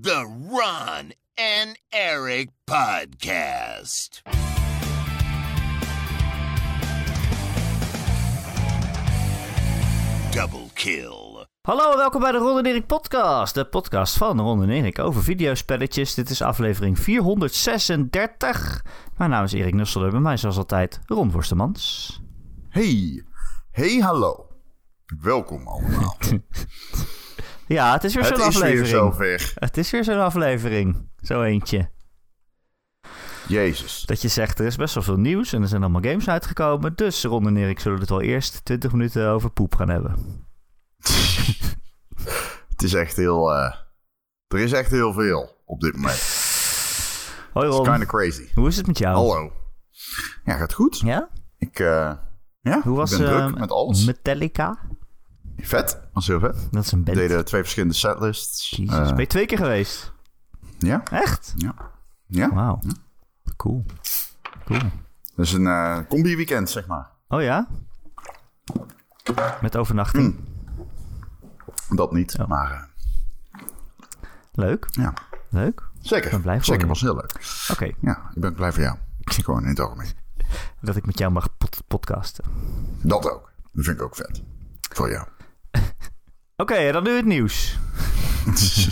The Ron and Eric Podcast. Double kill. Hallo, welkom bij de Ron en Erik podcast. De podcast van Ron en Erik over videospelletjes. Dit is aflevering 436. Mijn naam is Erik Nusselder. Bij mij zoals altijd Ron Worstemans. Hey, hey, hallo. Welkom allemaal. Ja, het is weer Het zo'n is weer aflevering. zover. Het is weer zo'n aflevering. Zo eentje. Jezus. Dat je zegt, er is best wel veel nieuws en er zijn allemaal games uitgekomen. Dus Ron en Erik zullen het wel eerst 20 minuten over poep gaan hebben. Het is echt heel... eh, er is echt heel veel op dit moment. Hoi Ron, kind of crazy. hoe is het met jou? Hallo. Ja, gaat goed. Ja? Ik, eh, ja, Hoe was ik ben eh, druk met alles. Metallica? Vet. Was heel vet. Dat is een We band. deden twee verschillende setlists. Jezus, Eh, ben je twee keer geweest? ja, Echt? ja. Ja. Wauw. Cool. Cool. Dus een eh, combi weekend, zeg maar. Oh ja? Met overnachting. Dat niet, Oh. maar eh, Leuk. ja. Leuk. Zeker. ben blij voor Zeker, je. was heel leuk. Oké, Ja, ik ben blij voor jou. Gewoon in het algemeen. dat ik met jou mag pod- podcasten. Dat ook. Dat vind ik ook vet. Voor jou. Oké, dan nu het nieuws.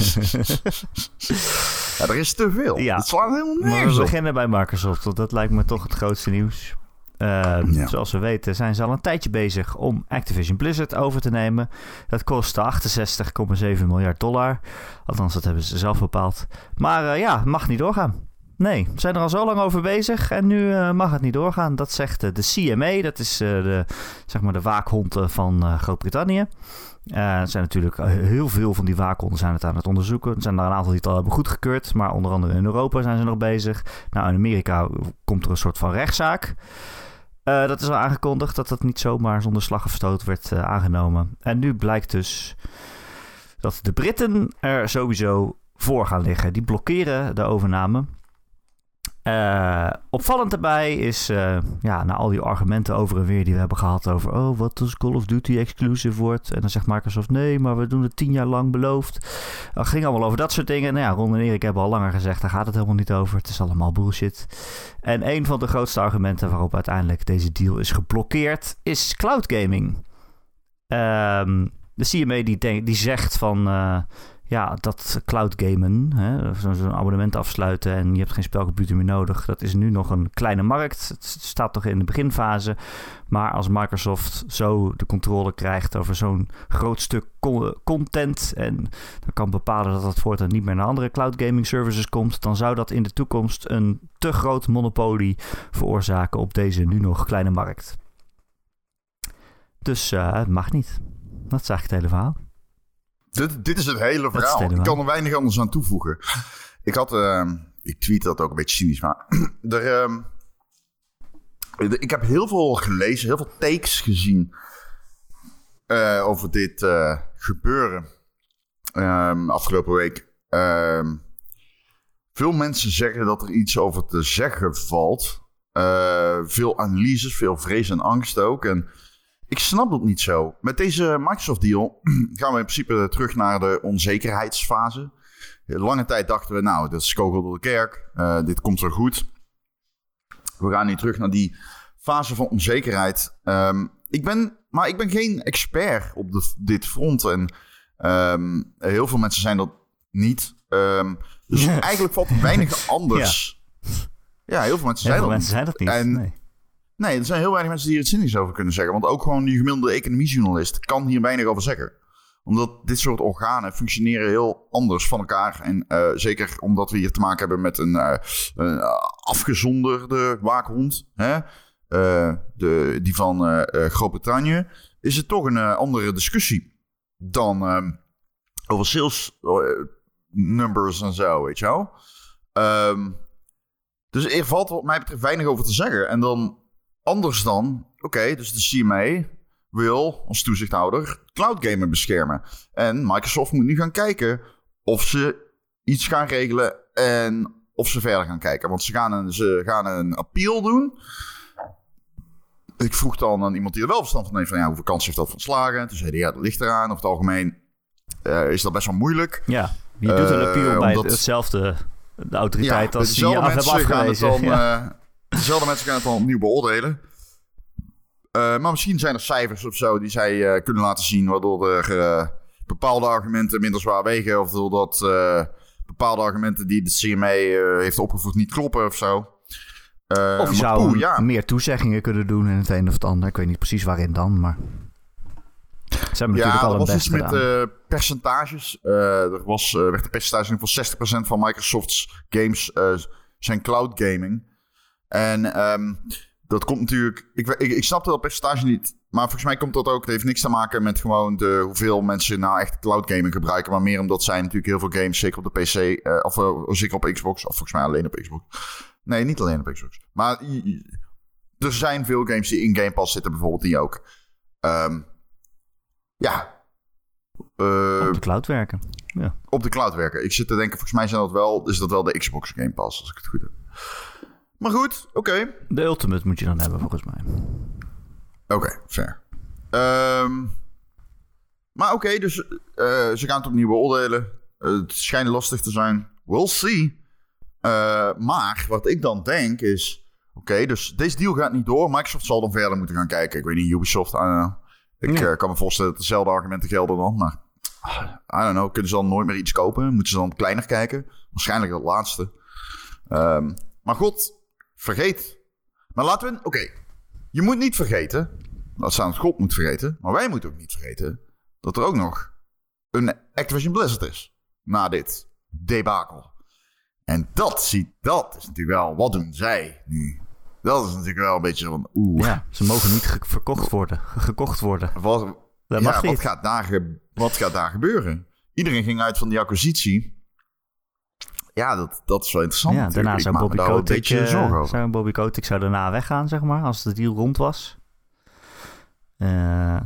Ja, er is te veel. Ja. Het slaat helemaal nergens we beginnen bij Microsoft, want dat lijkt me toch het grootste nieuws. Ehm, Ja. Zoals we weten zijn ze al een tijdje bezig om Activision Blizzard over te nemen. Dat kostte 68,7 miljard dollar. Althans, dat hebben ze zelf bepaald. Maar eh, ja, mag niet doorgaan. Nee, ze zijn er al zo lang over bezig en nu eh, mag het niet doorgaan. Dat zegt eh, de CMA, dat is eh, de, zeg maar de waakhond van Groot-Brittannië. Er zijn natuurlijk heel veel van die waakhonden zijn het aan het onderzoeken. Er zijn er een aantal die het al hebben goedgekeurd, maar onder andere in Europa zijn ze nog bezig. Nou, in Amerika komt er een soort van rechtszaak. Dat is al aangekondigd dat dat niet zomaar zonder slag of stoot werd aangenomen. En nu blijkt dus dat de Britten er sowieso voor gaan liggen. Die blokkeren de overname. Eh, opvallend daarbij is, eh, ja, na al die argumenten over en weer die we hebben gehad over, oh, wat als Call of Duty exclusive wordt. En dan zegt Microsoft, nee, maar we doen het tien jaar lang beloofd. Het ging allemaal over dat soort dingen. Nou ja, Ron en Erik hebben al langer gezegd, daar gaat het helemaal niet over. Het is allemaal bullshit. En een van de grootste argumenten waarop uiteindelijk deze deal is geblokkeerd, is cloud gaming. Ehm, de CMA die, die zegt van eh, ja, dat cloud gamen, zo'n abonnement afsluiten en je hebt geen spelcomputer meer nodig, dat is nu nog een kleine markt. Het staat toch in de beginfase. Maar als Microsoft zo de controle krijgt over zo'n groot stuk co- content en dan kan bepalen dat dat voortaan niet meer naar andere cloud gaming services komt, dan zou dat in de toekomst een te groot monopolie veroorzaken op deze nu nog kleine markt. Dus eh, het mag niet. Dat is eigenlijk het hele verhaal. Dit, dit is het hele verhaal. ik kan er weinig anders aan toevoegen. Ik had, ehm, ik tweet dat ook een beetje cynisch, maar er, ehm, ik heb heel veel gelezen, heel veel takes gezien eh, over dit eh, gebeuren ehm, afgelopen week. Veel mensen zeggen dat er iets over te zeggen valt. Eh, veel analyses, veel vrees en angst ook. En ik snap dat niet zo. Met deze Microsoft-deal gaan we in principe terug naar de onzekerheidsfase. Lange tijd dachten we, nou, dat is kogel door de kerk. Eh, dit komt wel goed. We gaan nu terug naar die fase van onzekerheid. Ehm, ik ben, maar ik ben geen expert op de, dit front. En ehm, heel veel mensen zijn dat niet. Ehm, dus eigenlijk valt er weinig anders. Ja. heel veel mensen Heel zijn veel dat mensen zijn dat niet. En- nee. Nee, er zijn heel weinig mensen die er het zinnigs over kunnen zeggen. Want ook gewoon die gemiddelde economiejournalist kan hier weinig over zeggen. Omdat dit soort organen functioneren heel anders van elkaar. En eh, zeker omdat we hier te maken hebben met een, eh, een afgezonderde waakhond. Hè? eh, de, die van Groot-Brittannië. Is het toch een andere discussie dan ehm, over sales numbers en zo, weet je wel. Ehm, dus er valt wat mij betreft weinig over te zeggen. En dan anders dan, oké, dus de CMA wil als toezichthouder cloud gamen beschermen. En Microsoft moet nu gaan kijken of ze iets gaan regelen en of ze verder gaan kijken. Want ze gaan een, ze gaan een appeal doen. Ik vroeg dan aan iemand die er wel verstand van heeft: van ja, hoeveel kans heeft dat van slagen? Toen zei hij ja, dat ligt eraan. Over het algemeen eh, is dat best wel moeilijk. Ja, Je doet een Eh, appeal bij omdat- hetzelfde, de autoriteit als die je af het afgewezen. dan, Ja. eh, dezelfde mensen gaan het dan opnieuw beoordelen. Eh, maar misschien zijn er cijfers of zo die zij eh, kunnen laten zien, waardoor er eh, bepaalde argumenten minder zwaar wegen. Of doordat bepaalde argumenten die de CMA heeft opgevoerd niet kloppen of zo. Of je zou poeh, ja. meer toezeggingen kunnen doen in het een of het ander. Ik weet niet precies waarin dan, maar... Ze hebben Ja, natuurlijk al er hun was iets best met percentages. Er was, werd een percentage van 60% van Microsoft's games zijn cloud gaming. En ehm, dat komt natuurlijk... Ik, ik, ik snapte dat percentage niet. Maar volgens mij komt dat ook... Het heeft niks te maken met gewoon de, hoeveel mensen nou echt cloud gaming gebruiken. Maar meer omdat zij natuurlijk heel veel games, zeker op de PC... eh, of eh, zeker op Xbox, of volgens mij alleen op Xbox. Nee, niet alleen op Xbox. Maar er zijn veel games die in Game Pass zitten, bijvoorbeeld die ook. Ehm, ja. Eh, op de cloud werken. Ja. op de cloud werken. Ik zit te denken, volgens mij zijn dat wel, is dat wel de Xbox Game Pass, als ik het goed heb. Maar goed, oké. De Ultimate moet je dan hebben, volgens mij. Oké, fair. Ehm, maar oké, dus eh, ze gaan het opnieuw beoordelen. Het schijnt lastig te zijn. We'll see. Eh, maar wat ik dan denk is... Oké, dus deze deal gaat niet door. Microsoft zal dan verder moeten gaan kijken. Ik weet niet, Ubisoft. Ik Ja. eh, kan me voorstellen dat dezelfde argumenten gelden dan. Maar ah, I don't know, kunnen ze dan nooit meer iets kopen? Moeten ze dan kleiner kijken? Waarschijnlijk het laatste. Ehm, maar god, vergeet. Maar laten we... Oké, je moet niet vergeten... Dat Sound God moet vergeten. Maar wij moeten ook niet vergeten... dat er ook nog een Activision Blizzard is. Na dit debakel. En dat, ziet, dat is natuurlijk wel... Wat doen zij nu? Dat is natuurlijk wel een beetje van... Oeh, Ja, ze mogen niet verkocht worden, ge- gekocht worden. wat, Dat ja, wat, gaat daar wat gaat daar gebeuren? Iedereen ging uit van die acquisitie. Ja, dat, dat is wel interessant. Ja, daarna zou Bobby Kotick, beetje eh, zou Bobby Kotick zou daarna weggaan, zeg maar, als de deal rond was. Eh,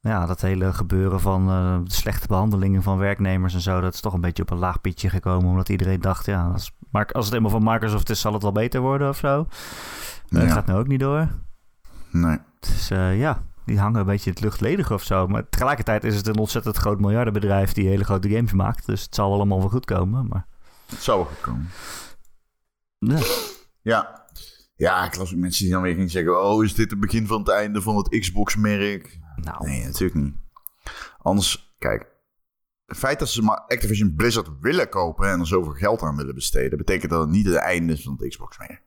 ja, dat hele gebeuren van eh, de slechte behandelingen van werknemers en zo, dat is toch een beetje op een laag pitje gekomen, omdat iedereen dacht, ja, als, als het helemaal van Microsoft is, zal het wel beter worden of zo. Ja. Dat gaat nu ook niet door. Nee. Dus ja, die hangen een beetje in het luchtledig of zo. Maar tegelijkertijd is het een ontzettend groot miljardenbedrijf die hele grote games maakt. Dus het zal allemaal wel goed komen. Maar zou wel goed komen. ja, Ja. Ja, ik las ook mensen die dan weer gingen zeggen... Oh, is dit het begin van het einde van het Xbox-merk? nou, Nee, natuurlijk niet. Anders, kijk... Het feit dat ze maar Activision Blizzard willen kopen... en er zoveel geld aan willen besteden... betekent dat het niet het einde is van het Xbox-merk.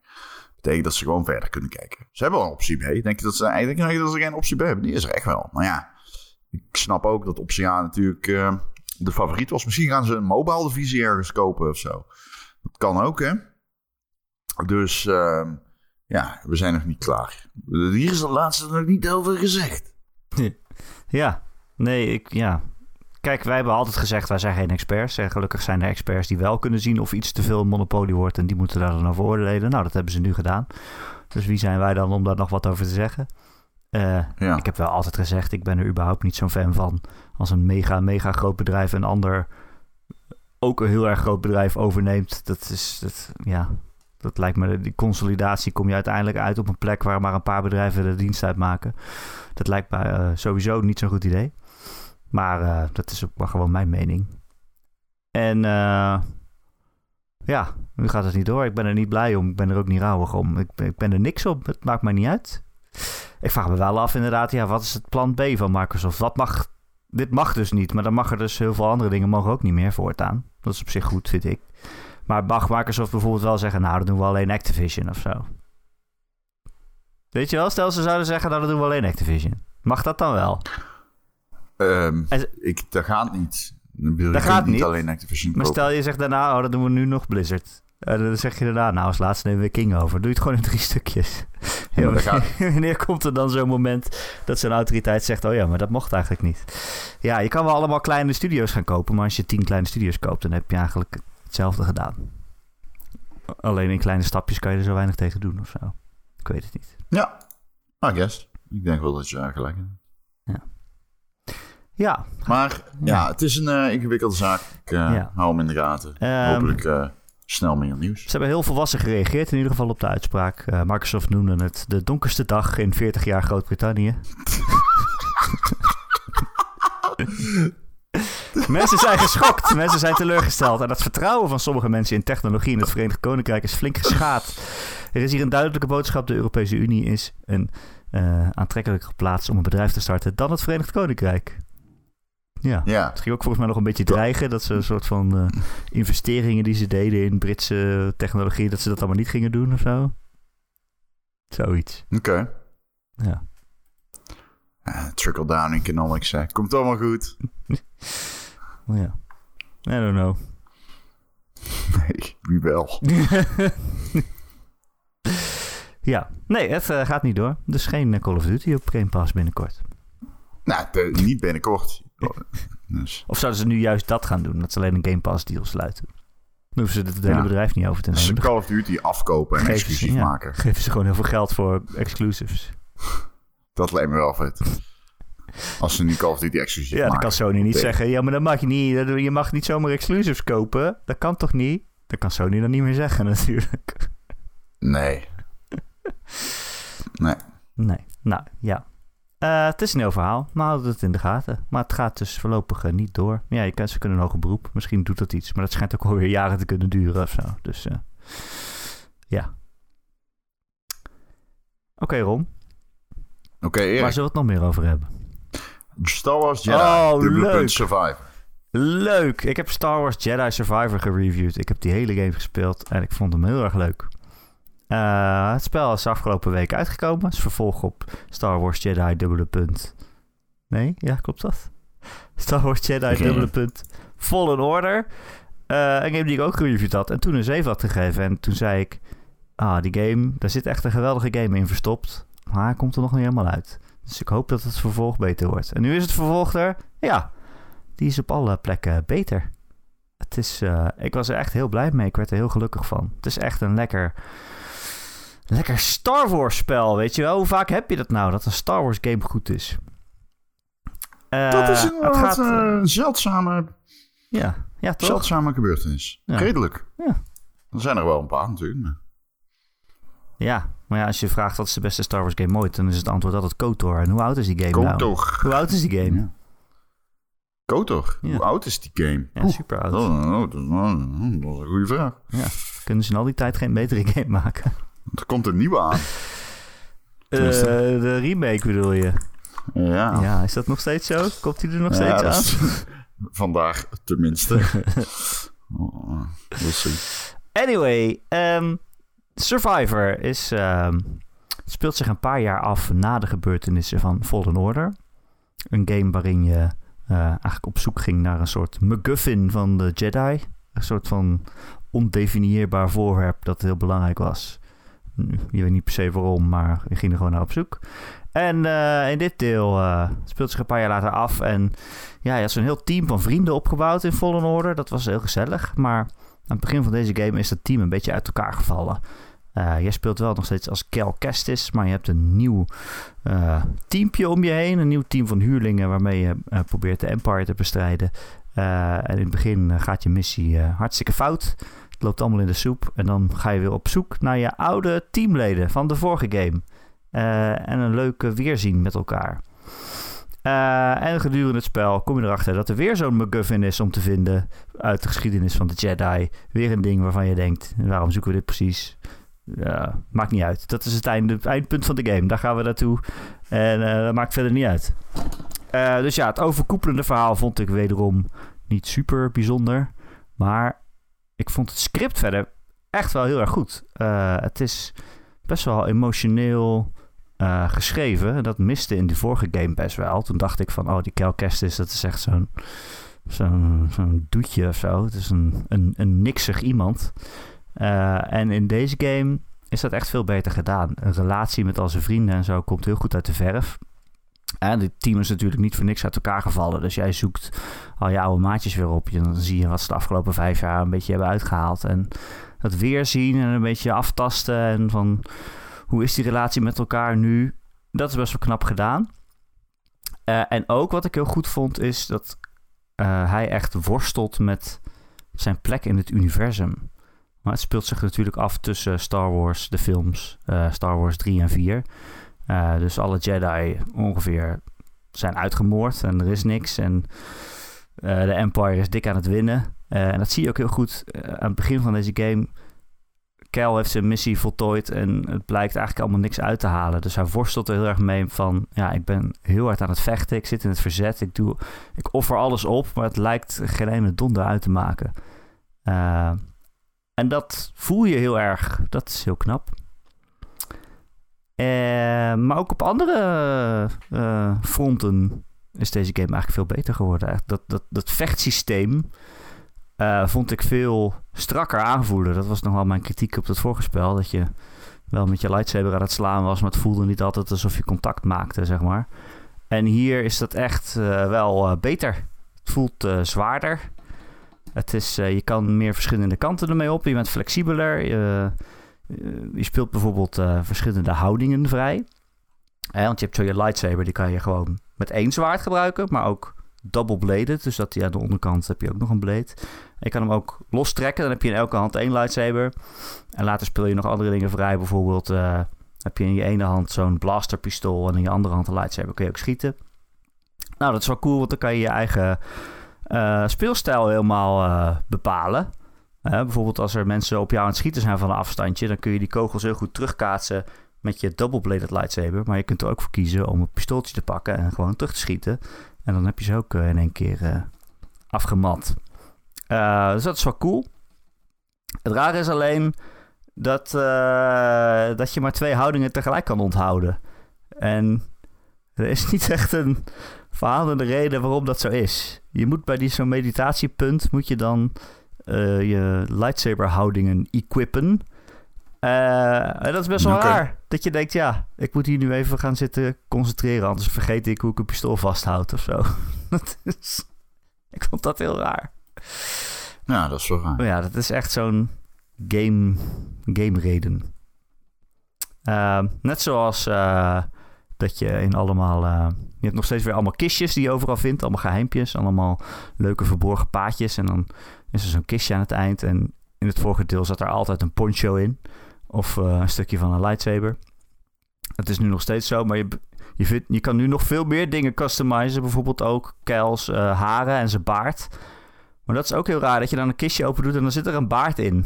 betekent dat ze gewoon verder kunnen kijken. Ze hebben wel een optie B. Denk je dat ze, ik denk dat ze geen optie B hebben? Die is er echt wel. Maar ja, ik snap ook dat optie A natuurlijk eh, de favoriet was. Misschien gaan ze een mobile divisie ergens kopen of zo. Dat kan ook, hè? Dus ehm, ja, we zijn nog niet klaar. Hier is de laatste nog niet over gezegd. ja, nee, ik, ja. Kijk, wij hebben altijd gezegd, wij zijn geen experts. En gelukkig zijn er experts die wel kunnen zien of iets te veel monopolie wordt. En die moeten daar dan over oordelen. Nou, dat hebben ze nu gedaan. Dus wie zijn wij dan om daar nog wat over te zeggen? Eh, Ja. Ik heb wel altijd gezegd, ik ben er überhaupt niet zo'n fan van. Als een mega, mega groot bedrijf een ander ook een heel erg groot bedrijf overneemt. Dat is, dat, ja, dat lijkt me, die consolidatie kom je uiteindelijk uit op een plek waar maar een paar bedrijven de dienst uitmaken. Dat lijkt me eh, sowieso niet zo'n goed idee. Maar eh, dat is ook maar gewoon mijn mening. En ja, nu gaat het niet door. Ik ben er niet blij om. Ik ben er ook niet rouwig om. Ik, ik ben er niks op. Het maakt mij niet uit. Ik vraag me wel af inderdaad, ja, wat is het plan B van Microsoft? Wat mag... Dit mag dus niet, maar dan mag er dus heel veel andere dingen mogen ook niet meer voortaan. Dat is op zich goed, vind ik. Maar mag Microsoft bijvoorbeeld wel zeggen, nou, dan doen we alleen Activision of zo. Weet je wel, stel ze zouden zeggen, nou, dan doen we alleen Activision. Mag dat dan wel? Ehm, En- ik, dat gaat niet. Dan Dat gaat niet. alleen Activision Maar kopen. stel je zegt daarna, oh, dan doen we nu nog Blizzard. En dan zeg je daarna, nou als laatste nemen we King over. Doe je het gewoon in drie stukjes. Ja, maar dat gaat- Wanneer komt er dan zo'n moment dat zo'n autoriteit zegt, oh ja, maar dat mocht eigenlijk niet. Ja, je kan wel allemaal kleine studio's gaan kopen, maar als je tien kleine studio's koopt, dan heb je eigenlijk hetzelfde gedaan. Alleen in kleine stapjes kan je er zo weinig tegen doen of zo. Ik weet het niet. Ja, I guess. Ik denk wel dat je daar gelijk hebt. Ja, Maar ja, het is een eh, ingewikkelde zaak. Ik eh, Ja. hou hem in de gaten. Ehm, Hopelijk eh, snel meer nieuws. Ze hebben heel volwassen gereageerd, in ieder geval op de uitspraak. Eh, Microsoft noemde het de donkerste dag in 40 jaar Groot-Brittannië. Mensen zijn geschokt. Mensen zijn teleurgesteld. En het vertrouwen van sommige mensen in technologie in het Verenigd Koninkrijk is flink geschaad. Er is hier een duidelijke boodschap. De Europese Unie is een uh, aantrekkelijker plaats om een bedrijf te starten dan het Verenigd Koninkrijk. Ja. Ja. Het ging ook volgens mij nog een beetje dreigen dat ze een soort van eh, investeringen die ze deden in Britse technologie, dat ze dat allemaal niet gingen doen of zo. Zoiets. Oké. Ja. Eh, Trickle-down economics, hè. Komt allemaal goed. Ja. I don't know. Nee, wie wel. ja. Nee, het eh, gaat niet door. Dus geen Call of Duty op Game Pass binnenkort. Nou, de- niet binnenkort. Dus, Of zouden ze nu juist dat gaan doen? Dat ze alleen een Game Pass deal sluiten? Dan hoeven ze het hele Ja. bedrijf niet over te ze nemen. Call of Duty afkopen en Geven ze- exclusief ja, maken. Geven ze gewoon heel veel geld voor exclusives. Dat lijkt me wel vet. Als ze nu Call of Duty exclusief Ja, dan maken. kan Sony niet zeggen... Ja, maar dat mag je niet. Je mag niet zomaar exclusives kopen. Dat kan toch niet? Dat kan Sony dan niet meer zeggen natuurlijk. Nee. Nee. Nee. Nou, ja. Eh, het is een heel verhaal, maar houd het in de gaten. Maar het gaat dus voorlopig eh, niet door. Ja, je kan, ze kunnen een hoger beroep. Misschien doet dat iets. Maar dat schijnt ook alweer jaren te kunnen duren of zo. Dus eh, ja. Oké, Ron. Oké, Erik. Waar zullen we het nog meer over hebben? Star Wars Jedi. Oh, leuk. Survivor. Leuk! Ik heb Star Wars Jedi Survivor gereviewd. Ik heb die hele game gespeeld en ik vond hem heel erg leuk. Eh, het spel is afgelopen week uitgekomen. Het is vervolg op Star Wars Jedi dubbele punt. Nee? Ja, klopt dat? Star Wars Jedi Oké. dubbele punt Fallen Order. Eh, een game die ik ook gereviewd had en toen een 7 had gegeven. En toen zei ik, ah, die game, daar zit echt een geweldige game in verstopt. Maar hij komt er nog niet helemaal uit. Dus ik hoop dat het vervolg beter wordt. En nu is het vervolg er. Ja, die is op alle plekken beter. Het is, eh, ik was er echt heel blij mee. Ik werd er heel gelukkig van. Het is echt een lekker, lekker Star Wars spel, weet je wel. Hoe vaak heb je dat nou, dat een Star Wars game goed is? Eh, Dat is inderdaad gaat, eh, eh, een zeldzame, ja, ja, toch? zeldzame gebeurtenis. Ja. Redelijk. Ja. Er zijn er wel een paar natuurlijk. maar- Ja, maar ja, als je vraagt wat is de beste Star Wars game ooit, dan is het antwoord altijd KOTOR. En hoe oud is die game nou? Kotor. Hoe oud is die game? Ja. Kotor. Ja. Hoe oud is die game? Ja, Oeh, super oud. dat, is een- dat is een dat is een goede vraag. Ja. Kunnen ze in al die tijd geen betere game maken? Er komt een nieuwe aan. Eh, Tenminste. de remake bedoel je? Ja. Ja, is dat nog steeds zo? Komt die er nog Ja, steeds aan? is- Vandaag tenminste. oh, we'll see. Anyway, ehm, Survivor is, ehm, speelt zich een paar jaar af na de gebeurtenissen van Fallen Order. Een game waarin je eh, eigenlijk op zoek ging naar een soort MacGuffin van de Jedi. Een soort van ondefinieerbaar voorwerp dat heel belangrijk was. Je weet niet per se waarom, maar je ging er gewoon naar op zoek. En eh, in dit deel eh, speelt zich een paar jaar later af. En ja, je had zo'n heel team van vrienden opgebouwd in Fallen Order. Dat was heel gezellig. Maar aan het begin van deze game is dat team een beetje uit elkaar gevallen. Eh, jij speelt wel nog steeds als Cal Kestis, maar je hebt een nieuw eh teampje om je heen. Een nieuw team van huurlingen waarmee je probeert de Empire te bestrijden. En in het begin gaat je missie hartstikke fout. Loopt allemaal in de soep. En dan ga je weer op zoek naar je oude teamleden van de vorige game. Eh, en een leuke weerzien met elkaar. Eh, en gedurende het spel kom je erachter dat er weer zo'n MacGuffin is om te vinden uit de geschiedenis van de Jedi. Weer een ding waarvan je denkt, waarom zoeken we dit precies? Maakt niet uit. Dat is het, eindpunt van de game. Daar gaan we naartoe. En eh, dat maakt verder niet uit. Dus ja, het overkoepelende verhaal vond ik wederom niet super bijzonder. Maar ik vond het script verder echt wel heel erg goed. Eh, het is best wel emotioneel eh, geschreven. En dat miste in de vorige game best wel. Toen dacht ik van, oh, die Cal Kestis, dat is echt zo'n zo'n zo'n doetje of zo. Het is een, een, een niksig iemand. Eh, en in deze game is dat echt veel beter gedaan. Een relatie met al zijn vrienden en zo komt heel goed uit de verf. En dit team is natuurlijk niet voor niks uit elkaar gevallen. Dus jij zoekt al je oude maatjes weer op. En dan zie je wat ze de afgelopen vijf jaar een beetje hebben uitgehaald. En dat weer zien en een beetje aftasten. En van hoe is die relatie met elkaar nu? Dat is best wel knap gedaan. Eh, en ook wat ik heel goed vond is dat eh, hij echt worstelt met zijn plek in het universum. Maar het speelt zich natuurlijk af tussen Star Wars, de films, eh, Star Wars 3 en 4. Eh, dus alle Jedi ongeveer zijn uitgemoord en er is niks. En Eh, de Empire is dik aan het winnen. Eh, en dat zie je ook heel goed aan het begin van deze game. Kel heeft zijn missie voltooid en het blijkt eigenlijk allemaal niks uit te halen. Dus hij worstelt er heel erg mee van... ja, ik ben heel hard aan het vechten, ik zit in het verzet, ik, doe, ik offer alles op... maar het lijkt geen ene donder uit te maken. En dat voel je heel erg. Dat is heel knap. Uh, maar ook op andere uh, fronten is deze game eigenlijk veel beter geworden. Dat, dat, dat vechtsysteem uh, vond ik veel strakker aanvoelen. Dat was nogal mijn kritiek op het vorige spel. Dat je wel met je lightsaber aan het slaan was, maar het voelde niet altijd alsof je contact maakte, zeg maar. En hier is dat echt wel beter. Het voelt zwaarder. Het is, je kan meer verschillende kanten ermee op. Je bent flexibeler. Je, je speelt bijvoorbeeld uh, verschillende houdingen vrij. Eh, want je hebt zo je lightsaber, die kan je gewoon met één zwaard gebruiken, maar ook double-bladed. Dus dat die aan de onderkant heb je ook nog een blade. Je kan hem ook lostrekken, dan heb je in elke hand één lightsaber. En later speel je nog andere dingen vrij. Bijvoorbeeld uh, heb je in je ene hand zo'n blasterpistool en in je andere hand een lightsaber. Kun je ook schieten. Nou, dat is wel cool, want dan kan je je eigen speelstijl helemaal bepalen. Bijvoorbeeld als er mensen op jou aan het schieten zijn van een afstandje, dan kun je die kogels heel goed terugkaatsen met je double-bladed lightsaber. Maar je kunt er ook voor kiezen om een pistooltje te pakken en gewoon terug te schieten. En dan heb je ze ook in één keer afgemat. dus dat is wel cool. Het rare is alleen dat, dat je maar twee houdingen tegelijk kan onthouden. En er is niet echt een verhalende reden waarom dat zo is. Je moet bij die zo'n meditatiepunt moet je dan uh, je lightsaber houdingen equippen. Uh, en dat is best wel okay. raar. Dat je denkt, ja, ik moet hier nu even gaan zitten concentreren. Anders vergeet ik hoe ik een pistool vasthoud of zo. dat is, ik vond dat heel raar. Ja, dat is wel raar. Maar ja, dat is echt zo'n game, game reden. Uh, net zoals dat je in allemaal... Je hebt nog steeds weer allemaal kistjes die je overal vindt. Allemaal geheimpjes. Allemaal leuke verborgen paadjes. En dan is er zo'n kistje aan het eind. En in het vorige deel zat er altijd een poncho in. Of uh, een stukje van een lightsaber. Het is nu nog steeds zo. Maar je, je, vindt, je kan nu nog veel meer dingen customizen. Bijvoorbeeld ook Kels uh, haren en zijn baard. Maar dat is ook heel raar. Dat je dan een kistje open doet en dan zit er een baard in.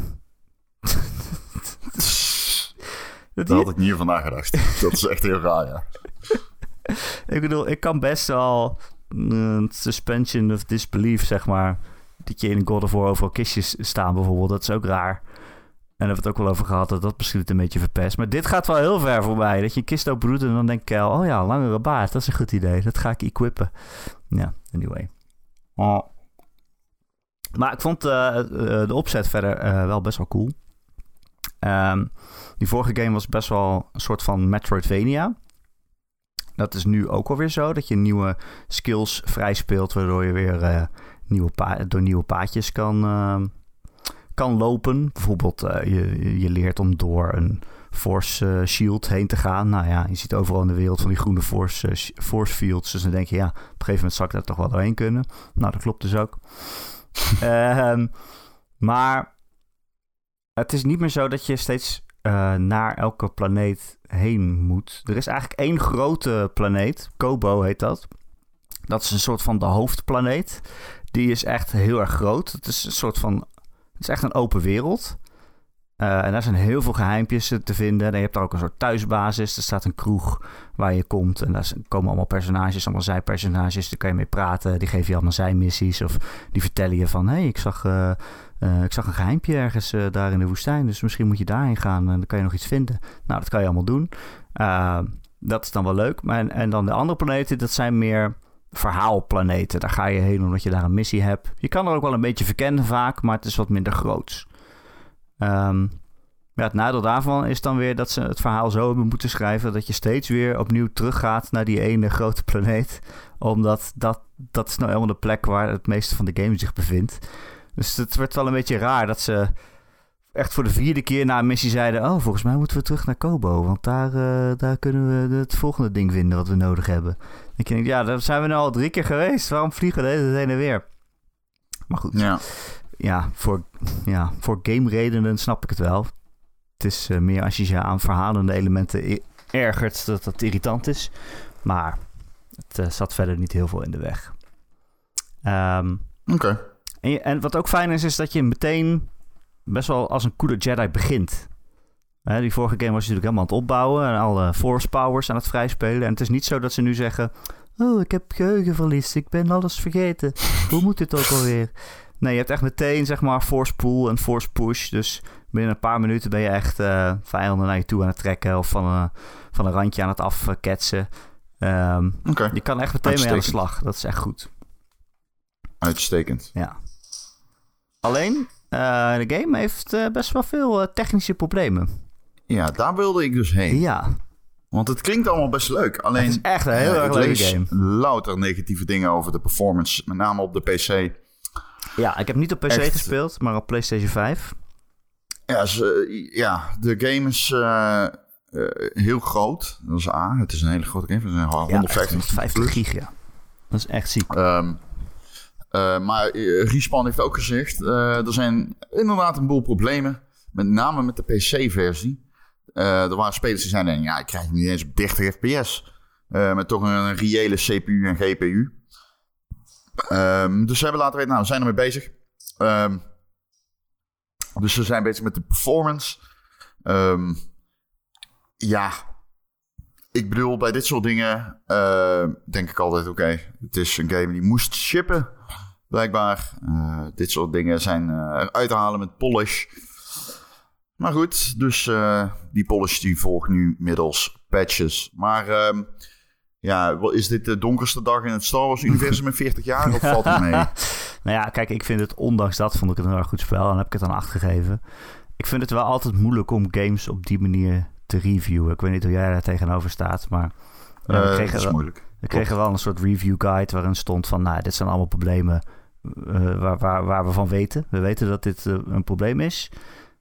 dat Daar had ik niet van nagedacht. dat is echt heel raar, ja. ik bedoel, ik kan best wel een suspension of disbelief, zeg maar. Dat je in God of War overal kistjes staan bijvoorbeeld. Dat is ook raar. En daar hebben we het ook wel over gehad dat dat misschien het een beetje verpest. Maar dit gaat wel heel ver voorbij. Dat je een kist opendoet en dan denk ik... Oh ja, langere baard. Dat is een goed idee. Dat ga ik equippen. Ja, anyway. Oh. Maar ik vond uh, de opzet verder uh, wel best wel cool. Um, die vorige game was best wel een soort van Metroidvania. Dat is nu ook alweer zo, dat je nieuwe skills vrij speelt, waardoor je weer uh, nieuwe door nieuwe paadjes kan, uh, kan lopen. Bijvoorbeeld, uh, je, je leert om door een force shield heen te gaan. Nou ja, je ziet overal in de wereld van die groene force, force fields. Dus dan denk je, ja, op een gegeven moment zou ik daar toch wel doorheen kunnen. Nou, dat klopt dus ook. Ehm, maar het is niet meer zo dat je steeds naar elke planeet heen moet. Er is eigenlijk één grote planeet, Kobo heet dat. Dat is een soort van de hoofdplaneet. Die is echt heel erg groot. Het is een soort van. Het is echt een open wereld. Uh, en daar zijn heel veel geheimpjes te vinden. En je hebt daar ook een soort thuisbasis. Er staat een kroeg waar je komt. En daar komen allemaal personages, allemaal zijpersonages. Daar kan je mee praten. Die geven je allemaal zijmissies. Of die vertellen je van... hé, hey, ik zag... Uh, uh, ik zag een geheimpje ergens daar in de woestijn, dus misschien moet je daarheen gaan en dan kan je nog iets vinden. Nou, dat kan je allemaal doen. Dat is dan wel leuk. Maar, en, en, dan de andere planeten, dat zijn meer verhaalplaneten. Daar ga je heen omdat je daar een missie hebt. Je kan er ook wel een beetje verkennen vaak, maar het is wat minder groots. Um, ja, het nadeel daarvan is dan weer dat ze het verhaal zo hebben moeten schrijven dat je steeds weer opnieuw teruggaat naar die ene grote planeet. Omdat dat, dat is nou helemaal de plek waar het meeste van de game zich bevindt. Dus het werd wel een beetje raar dat ze echt voor de vierde keer na een missie zeiden... oh, volgens mij moeten we terug naar Kobo, want daar, uh, daar kunnen we het volgende ding vinden wat we nodig hebben. Ik denk, ja, daar zijn we nu al drie keer geweest. Waarom vliegen we deze heen en weer? Maar goed, ja, ja, voor, ja, voor game redenen snap ik het wel. Het is uh, meer als je je aan verhalende elementen ergert dat dat irritant is. Maar het uh, zat verder niet heel veel in de weg. Um, Oké. En, en wat ook fijn is, is dat je meteen best wel als een coole Jedi begint. Hè, die vorige game was je natuurlijk helemaal aan het opbouwen en alle force powers aan het vrijspelen. En het is niet zo dat ze nu zeggen: Oh, ik heb geheugenverlies, ik ben alles vergeten. Hoe moet dit ook alweer? Nee, je hebt echt meteen zeg maar force pull en force push. Dus binnen een paar minuten ben je echt eh, vijanden naar je toe aan het trekken of van een, van een randje aan het afketsen. Oké. je kan echt meteen mee aan de slag. Dat is echt goed. Uitstekend. Ja. Alleen, eh, de game heeft eh, best wel veel eh, technische problemen. Ja, daar wilde ik dus heen. Ja, Want het klinkt allemaal best leuk. Alleen, het is echt een heel erg leuke game. louter negatieve dingen over de performance. Met name op de PC. Ja, ik heb niet op PC Echt. gespeeld, maar op PlayStation 5. Ja, ze- ja de game is eh, eh, heel groot. Dat is A. Het is een hele grote game. Het is een 150 150 plus. gig, ja. Dat is echt ziek. Ehm, eh, maar Respawn heeft ook gezegd... er zijn inderdaad een boel problemen. Met name met de PC-versie. Er waren spelers die zeiden... ja, ik krijg hem niet eens op 30 fps. Met toch een, reële CPU en GPU. Ehm, dus ze hebben laten weten... nou, we zijn ermee bezig. Ehm, dus ze zijn bezig met de performance. Ehm, ja, ik bedoel, bij dit soort dingen denk ik altijd: oké, het is een game die moest shippen, blijkbaar. Eh, dit soort dingen zijn eh, eruit te halen met polish. Maar goed, dus eh, die polish die volgt nu middels patches. Maar ja, wel, is dit de donkerste dag in het Star Wars universum in 40 jaar? Of valt het mee? nou ja, kijk, ik vind het, ondanks dat, vond ik het een heel erg goed spel. En heb ik het dan acht gegeven. Ik vind het wel altijd moeilijk om games op die manier te reviewen. Ik weet niet hoe jij daar tegenover staat, maar... ja, we Eh, dat is wel- moeilijk. We kregen wel een soort review guide waarin stond van, nou, dit zijn allemaal problemen eh, waar, waar, waar we van weten. We weten dat dit eh, een probleem is.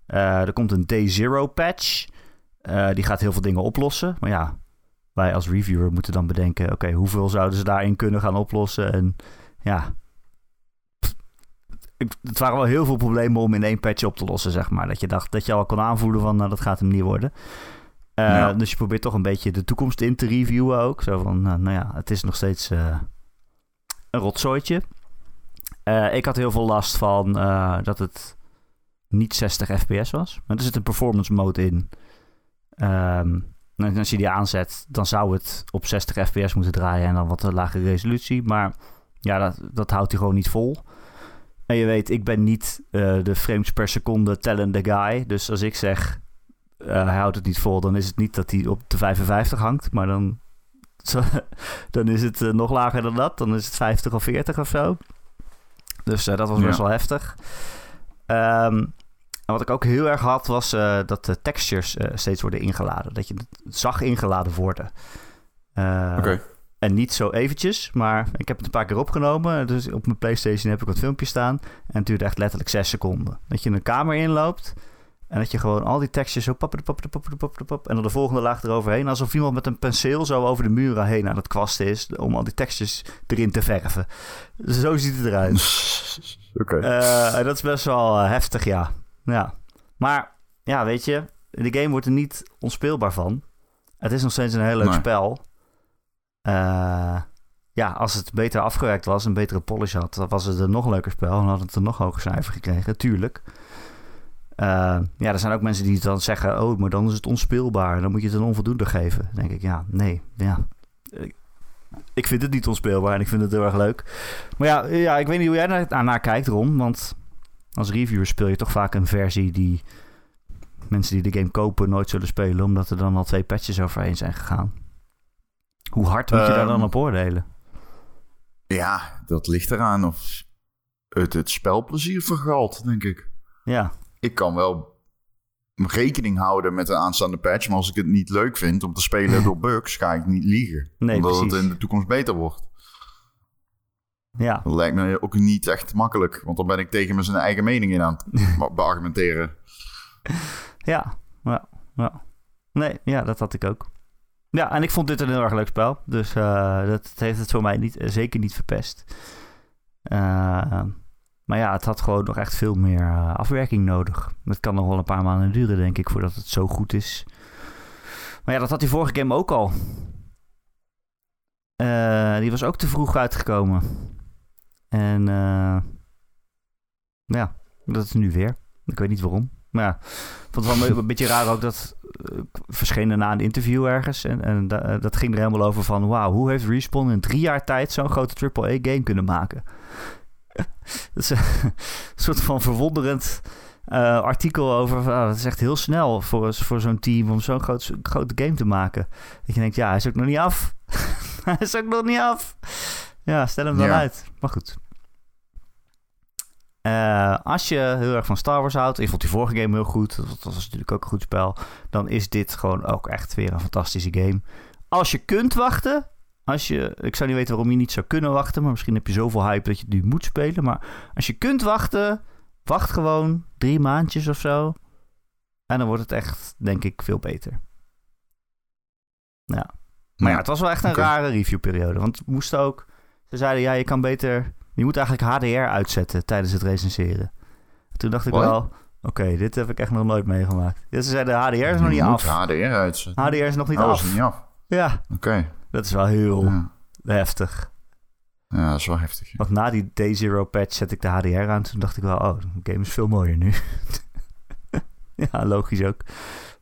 Eh, er komt een day zero patch. Eh, die gaat heel veel dingen oplossen. Maar ja, wij als reviewer moeten dan bedenken, oké, hoeveel zouden ze daarin kunnen gaan oplossen? En ja, pff, het waren wel heel veel problemen om in één patch op te lossen, zeg maar. Dat je dacht, dat je al kon aanvoelen van, nou, dat gaat hem niet worden. Eh, Ja. Dus je probeert toch een beetje de toekomst in te reviewen ook. Zo van, nou, nou ja, het is nog steeds eh, een rotzooitje. Eh, ik had heel veel last van eh, dat het niet 60 fps was. Maar er zit een performance mode in. Ehm, en als je die aanzet, dan zou het op 60 fps moeten draaien en dan wat een lagere resolutie. Maar ja, dat, dat houdt hij gewoon niet vol. En je weet, ik ben niet eh, de frames per seconde tellende guy. Dus als ik zeg, eh, hij houdt het niet vol, dan is het niet dat hij op de 55 hangt. Maar dan, dan is het eh, nog lager dan dat. Dan is het 50 of 40 of zo. Dus dat was Ja. best wel heftig. Ehm, en wat ik ook heel erg had, was eh, dat de textures eh, steeds worden ingeladen. Dat je het zag ingeladen worden. Eh, Oké. En niet zo eventjes, maar ik heb het een paar keer opgenomen. Dus op mijn PlayStation heb ik wat filmpjes staan. En het duurde echt letterlijk zes seconden. Dat je een kamer inloopt en dat je gewoon al die tekstjes zo pap, pap, pap, pap, pap, en dan de volgende laag eroverheen. Alsof iemand met een penseel zo over de muren heen aan het kwasten is om al die tekstjes erin te verven. Zo ziet het eruit. Oké. Eh, en dat is best wel heftig, ja. Ja. Maar ja, weet je, de game wordt er niet onspeelbaar van. Het is nog steeds een heel leuk Nee. spel. Eh, ja, als het beter afgewerkt was, een betere polish had, dan was het een nog leuker spel en had het een nog hoger cijfer gekregen, tuurlijk. Eh, ja, er zijn ook mensen die dan zeggen, oh, maar dan is het onspeelbaar. Dan moet je het een onvoldoende geven. Dan denk ik, ja, nee, ja. Ik- Ik vind het niet onspeelbaar en ik vind het heel erg leuk. Maar ja, ja ik weet niet hoe jij daar naar kijkt, Ron. Want als reviewer speel je toch vaak een versie die mensen die de game kopen nooit zullen spelen, omdat er dan al twee patches overheen zijn gegaan. Hoe hard moet je daar Ehm, dan op oordelen? Ja, dat ligt eraan of het het spelplezier vergalt, denk ik. Ja, Ik kan wel rekening houden met een aanstaande patch, maar als ik het niet leuk vind om te spelen door bugs, ga ik niet liegen. Nee, omdat precies. het in de toekomst beter wordt. Ja, Dat lijkt me ook niet echt makkelijk, want dan ben ik tegen me zijn eigen mening in aan het beargumenteren. ja, ja, ja. Nee, ja, dat had ik ook. Ja, en ik vond dit een heel erg leuk spel. Dus eh, dat heeft het voor mij niet, eh, zeker niet verpest. Eh, maar ja, het had gewoon nog echt veel meer afwerking nodig. Het kan nog wel een paar maanden duren, denk ik, voordat het zo goed is. Maar ja, dat had die vorige game ook al. Die was ook te vroeg uitgekomen. En eh, Ja, dat is nu weer. Ik weet niet waarom. Maar ja, vond het wel een beetje raar ook dat uh, verscheen daarna een interview ergens. En, en da, dat ging er helemaal over van... Wauw, hoe heeft Respawn in drie jaar tijd zo'n grote AAA-game kunnen maken? dat is een soort van verwonderend uh, artikel over... Uh, dat is echt heel snel voor, voor zo'n team om zo'n groot, grote game te maken. Dat je denkt, ja, hij is ook nog niet af. hij is ook nog niet af. Ja, stel hem dan ja. uit. Maar goed. Uh, als je heel erg van Star Wars houdt, ik vond die vorige game heel goed, dat was natuurlijk ook een goed spel, dan is dit gewoon ook echt weer een fantastische game. Als je kunt wachten, als je, ik zou niet weten waarom je niet zou kunnen wachten, maar misschien heb je zoveel hype dat je het nu moet spelen, maar als je kunt wachten, wacht gewoon drie maandjes of zo. En dan wordt het echt, denk ik, veel beter. Ja. Maar ja, het was wel echt een okay. rare reviewperiode, want moest ook, ze zeiden ja, je kan beter je moet eigenlijk HDR uitzetten tijdens het recenseren. Toen dacht ik What? wel, oké, okay, dit heb ik echt nog nooit meegemaakt. Ja, ze zeiden HDR is nog niet af. HDR uitzetten. HDR is nog niet oh, af. Is niet af. Ja. Oké. Okay. Dat is wel heel ja. heftig. Ja, dat is wel heftig. Want na die Day Zero patch zet ik de HDR aan. Toen dacht ik wel, oh, de game is veel mooier nu. ja, logisch ook.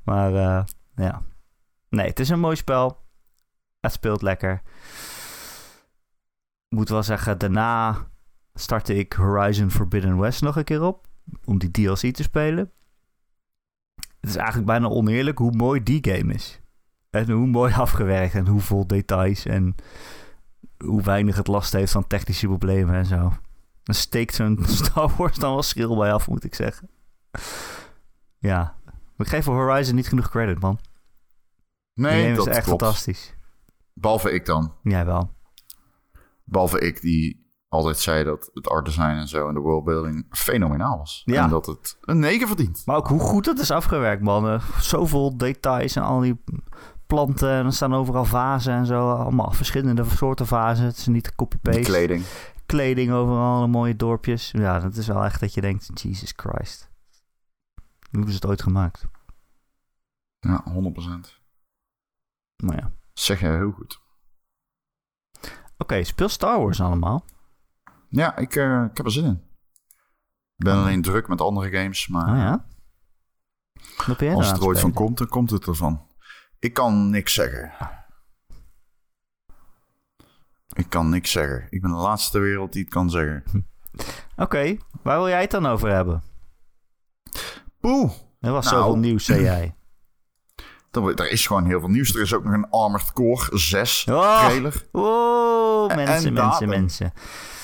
Maar uh, ja. Nee, het is een mooi spel. Het speelt lekker moet wel zeggen, daarna startte ik Horizon Forbidden West nog een keer op. Om die DLC te spelen. Het is eigenlijk bijna oneerlijk hoe mooi die game is. En hoe mooi afgewerkt en hoe vol details. En hoe weinig het last heeft van technische problemen en zo. Dan steekt zo'n Star Wars dan wel schil bij af, moet ik zeggen. Ja. We geven Horizon niet genoeg credit, man. Nee, dat is echt klopt. fantastisch. Behalve ik dan. Jij wel. Behalve ik die altijd zei dat het art design en zo en de worldbuilding fenomenaal was. Ja. En dat het een 9 verdient. Maar ook hoe goed het is afgewerkt, man. Uh, zoveel details en al die planten. En er staan overal vazen en zo. Allemaal verschillende soorten vazen. Het is niet copy-paste. Kleding. Kleding overal, mooie dorpjes. Ja, dat is wel echt dat je denkt, Jesus Christ. Hoe hebben ze het ooit gemaakt? Ja, 100%. Maar ja. Zeg jij heel goed. Oké, okay, speel Star Wars allemaal. Ja, ik, uh, ik heb er zin in. Ik ben alleen druk met andere games, maar... Oh ja? Wat ben jij als het er ooit van komt, dan komt het ervan. Ik kan niks zeggen. Ik kan niks zeggen. Ik ben de laatste wereld die het kan zeggen. Oké, okay, waar wil jij het dan over hebben? Poeh. Er was nou, zoveel nieuws, zei jij. Er is gewoon heel veel nieuws. Er is ook nog een Armored Core 6 oh, trailer. Oh, mensen, en mensen, mensen.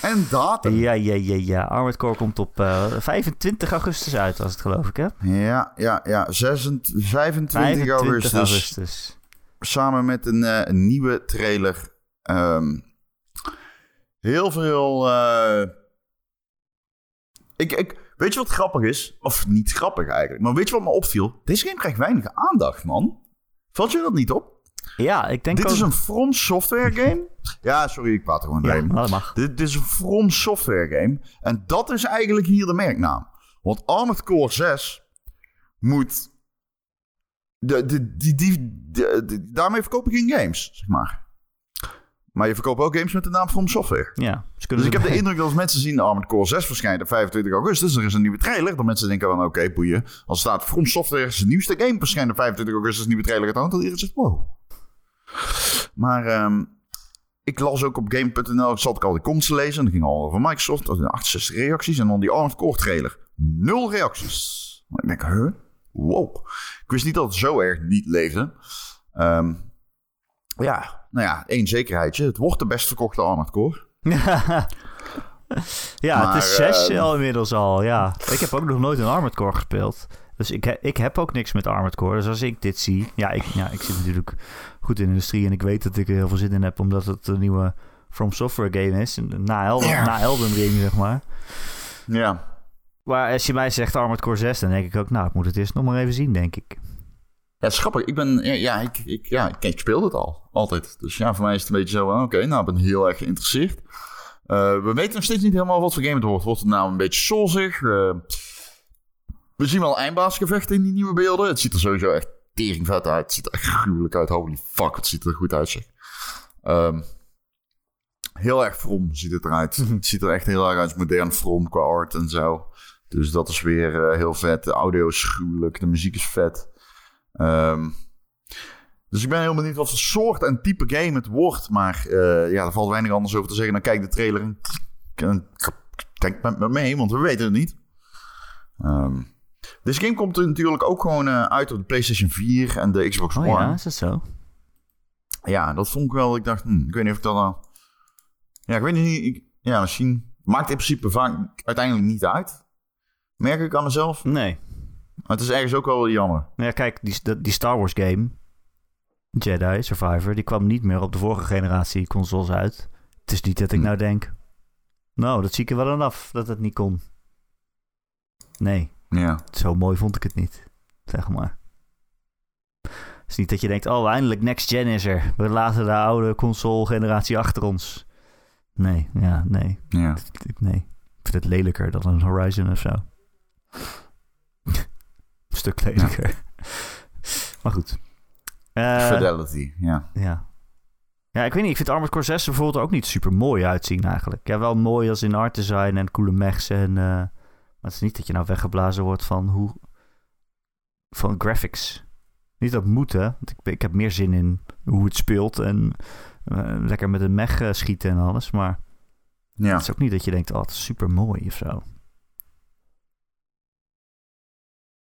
En datum. Ja, ja, ja, ja. Armored Core komt op uh, 25 augustus uit, was het geloof ik, hè? Ja, ja, ja. 26, 25, 25 augustus. augustus. Samen met een, uh, een nieuwe trailer. Um, heel veel... Uh... Ik, ik, Weet je wat grappig is? Of niet grappig eigenlijk. Maar weet je wat me opviel? Deze game krijgt weinig aandacht, man. Valt je dat niet op? Ja, ik denk Dit ook... is een From Software game. ja, sorry, ik praat er gewoon doorheen. Ja, dat mag. Dit, dit, is een From Software game. En dat is eigenlijk hier de merknaam. Want Armored Core 6 moet... De, de, die, die, de, daarmee verkopen geen games, zeg maar. Maar je verkoopt ook games met de naam From Software. Ja, dus ik heb de indruk dat als mensen zien Armored Core 6 verschijnt op 25 augustus, er is een nieuwe trailer, dat mensen denken van oké, okay, boeien. Als staat From Software zijn nieuwste game verschijnt op 25 augustus, een nieuwe trailer dan iedereen zegt wow. Maar um, ik las ook op game.nl, zat ik al de comments te lezen, en dat ging al over Microsoft, dat zijn 68 reacties, en dan die Armored Core trailer. Nul reacties. Maar ik denk, huh? Wow. Ik wist niet dat het zo erg niet leefde. Um, ja, nou ja, één zekerheidje. Het wordt de best verkochte Armored Core. ja, Maar, het is zes ehm, al inmiddels al, ja. Ik heb ook nog nooit een Armored Core gespeeld. Dus ik, ik heb ook niks met Armored Core. Dus als ik dit zie... Ja ik, ja, ik zit natuurlijk goed in de industrie... en ik weet dat ik er heel veel zin in heb... omdat het een nieuwe From Software game is. Na Elden, Ja. na Elden Ring, zeg maar. Ja. Maar als je mij zegt Armored Core 6... dan denk ik ook... nou, ik moet het eerst nog maar even zien, denk ik. Ja, grappig. Ik ben, ja, ja, ik, ik, ja ik, ik speel het al, altijd. Dus ja, voor mij is het een beetje zo, oké, nou, ik ben heel erg geïnteresseerd. Uh, we weten nog steeds niet helemaal wat voor game het wordt. Wordt het nou een beetje soulzig? Uh, we zien wel eindbaasgevechten in die nieuwe beelden. Het ziet er sowieso echt teringvet uit. Het ziet er echt gruwelijk uit. Holy fuck, het ziet er goed uit, zeg. Um, Heel erg from ziet het eruit. Het ziet er echt heel erg uit modern from qua art en zo. Dus dat is weer eh, heel vet. De audio is gruwelijk, de muziek is vet. Ehm, dus ik ben heel benieuwd wat voor soort en type game het wordt. Maar eh, ja, er valt weinig anders over te zeggen. Dan kijk de trailer en en kijk met me mee, want we weten het niet. Ehm, deze game komt er natuurlijk ook gewoon eh, uit op de PlayStation 4 en de Xbox Oh One. ja, is dat zo? Ja, dat vond ik wel. Ik dacht, hm, ik weet niet of ik dat nou. Ja, ik weet niet. Ik, ja, misschien. Maakt in principe vaak uiteindelijk niet uit. Merk ik aan mezelf. Nee. Maar het is ergens ook wel jammer. Nou ja, kijk, die, die Star Wars game, Jedi Survivor, die kwam niet meer op de vorige generatie consoles uit. Het is niet dat ik Hm. nou denk, nou, dat zie ik er wel aan af dat het niet kon. Nee, Ja. zo mooi vond ik het niet, zeg maar. Het is niet dat je denkt, oh, eindelijk next gen is er. We laten de oude console generatie achter ons. Nee, ja, nee, Ja. nee. Ik vind het lelijker dan een Horizon of zo. Stuk lelijker. Maar goed. Eh, Fidelity. Ja. ja. Ja, ik weet niet. Ik vind Armored Core 6 er bijvoorbeeld ook niet super mooi uitzien eigenlijk. Ja, wel mooi als in art design en coole mechs. En, eh, maar het is niet dat je nou weggeblazen wordt van hoe... Van graphics. Niet dat moet, hè. Want ik, ik heb meer zin in hoe het speelt. En eh, lekker met een mech schieten en alles. Maar Ja. het is ook niet dat je denkt, oh, het is super mooi of zo.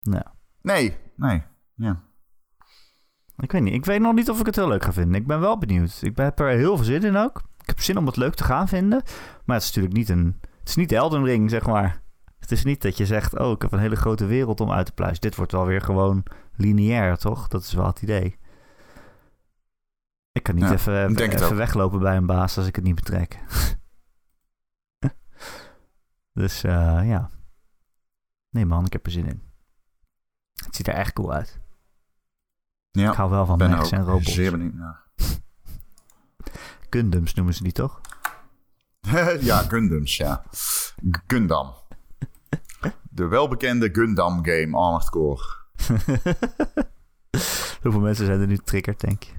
Nou, Nee. Nee. Ja. ik weet niet. Ik weet nog niet of ik het heel leuk ga vinden. Ik ben wel benieuwd. Ik heb er heel veel zin in ook. Ik heb zin om het leuk te gaan vinden. Maar het is natuurlijk niet een... Het is niet Elden Ring, zeg maar. Het is niet dat je zegt, oh, ik heb een hele grote wereld om uit te pluizen. Dit wordt wel weer gewoon lineair, toch? Dat is wel het idee. Ik kan niet Ja, even, even weglopen bij een baas als ik het niet betrek. dus eh, ja. Nee man, ik heb er zin in. Het ziet er echt cool uit. Ja. Ik hou wel van mechs en robots. zeer benieuwd naar. Gundams noemen ze die toch? ja, Gundams, ja. Gundam. De welbekende Gundam game, Armored Core. Hoeveel mensen zijn er nu triggerd, denk je?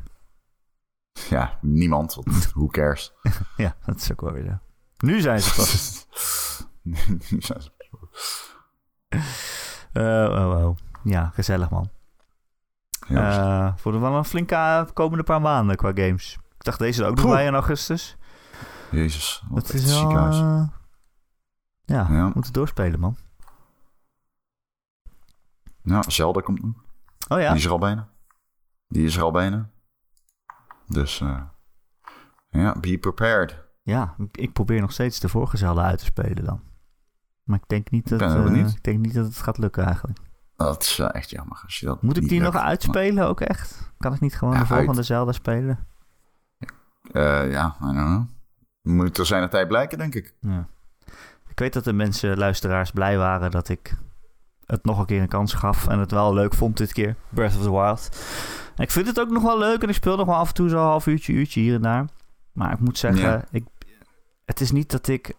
Ja, niemand. Who cares? Ja, dat is ook wel weer zo. Nu zijn ze pas. Nu zijn ze- Eh, oh, oh. Ja, gezellig man. Ja, Eh voor de wel een flinke komende paar maanden qua games. Ik dacht deze er ook nog bij in augustus. Jezus, wat Dat is wel... ziekenhuis. eh, ja, Ja. we moeten doorspelen man. Ja, Zelda komt nu. Oh ja? Die is er al bijna. Die is er al bijna. Dus, eh, ja, be prepared. Ja, ik- probeer nog steeds de vorige Zelda uit te spelen dan. Maar ik denk niet dat, ik denk niet dat het gaat lukken eigenlijk. Dat is echt jammer als je dat Moet ik die nog uitspelen ook echt? Kan ik niet gewoon Ja, de volgende uit. Zelda spelen? Eh, ja, I don't know. Moet er zijn tijd blijken, denk ik. Ja. Ik weet dat de mensen, luisteraars, blij waren dat ik het nog een keer een kans gaf. En het wel leuk vond dit keer. Breath of the Wild. En ik vind het ook nog wel leuk. En ik speel nog wel af en toe zo'n half uurtje, uurtje hier en daar. Maar ik moet zeggen, Ja. ik, het is niet dat ik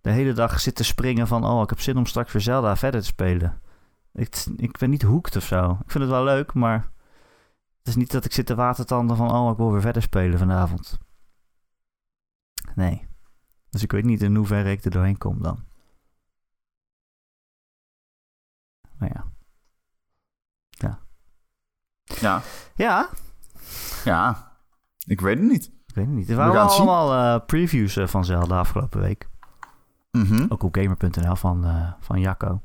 de hele dag zit te springen van... Oh, ik heb zin om straks weer Zelda verder te spelen. Ik, ik ben niet hooked of zo. Ik vind het wel leuk, maar... Het is niet dat ik zit te watertanden van... Oh, ik wil weer verder spelen vanavond. Nee. Dus ik weet niet in hoeverre ik er doorheen kom dan. Maar ja. Ja, Ja, ja. Ik weet het niet. ik weet het niet. Er waren allemaal eh, previews eh, van Zelda afgelopen week. Mhm. Ook op gamer.nl van, eh, van Jacco.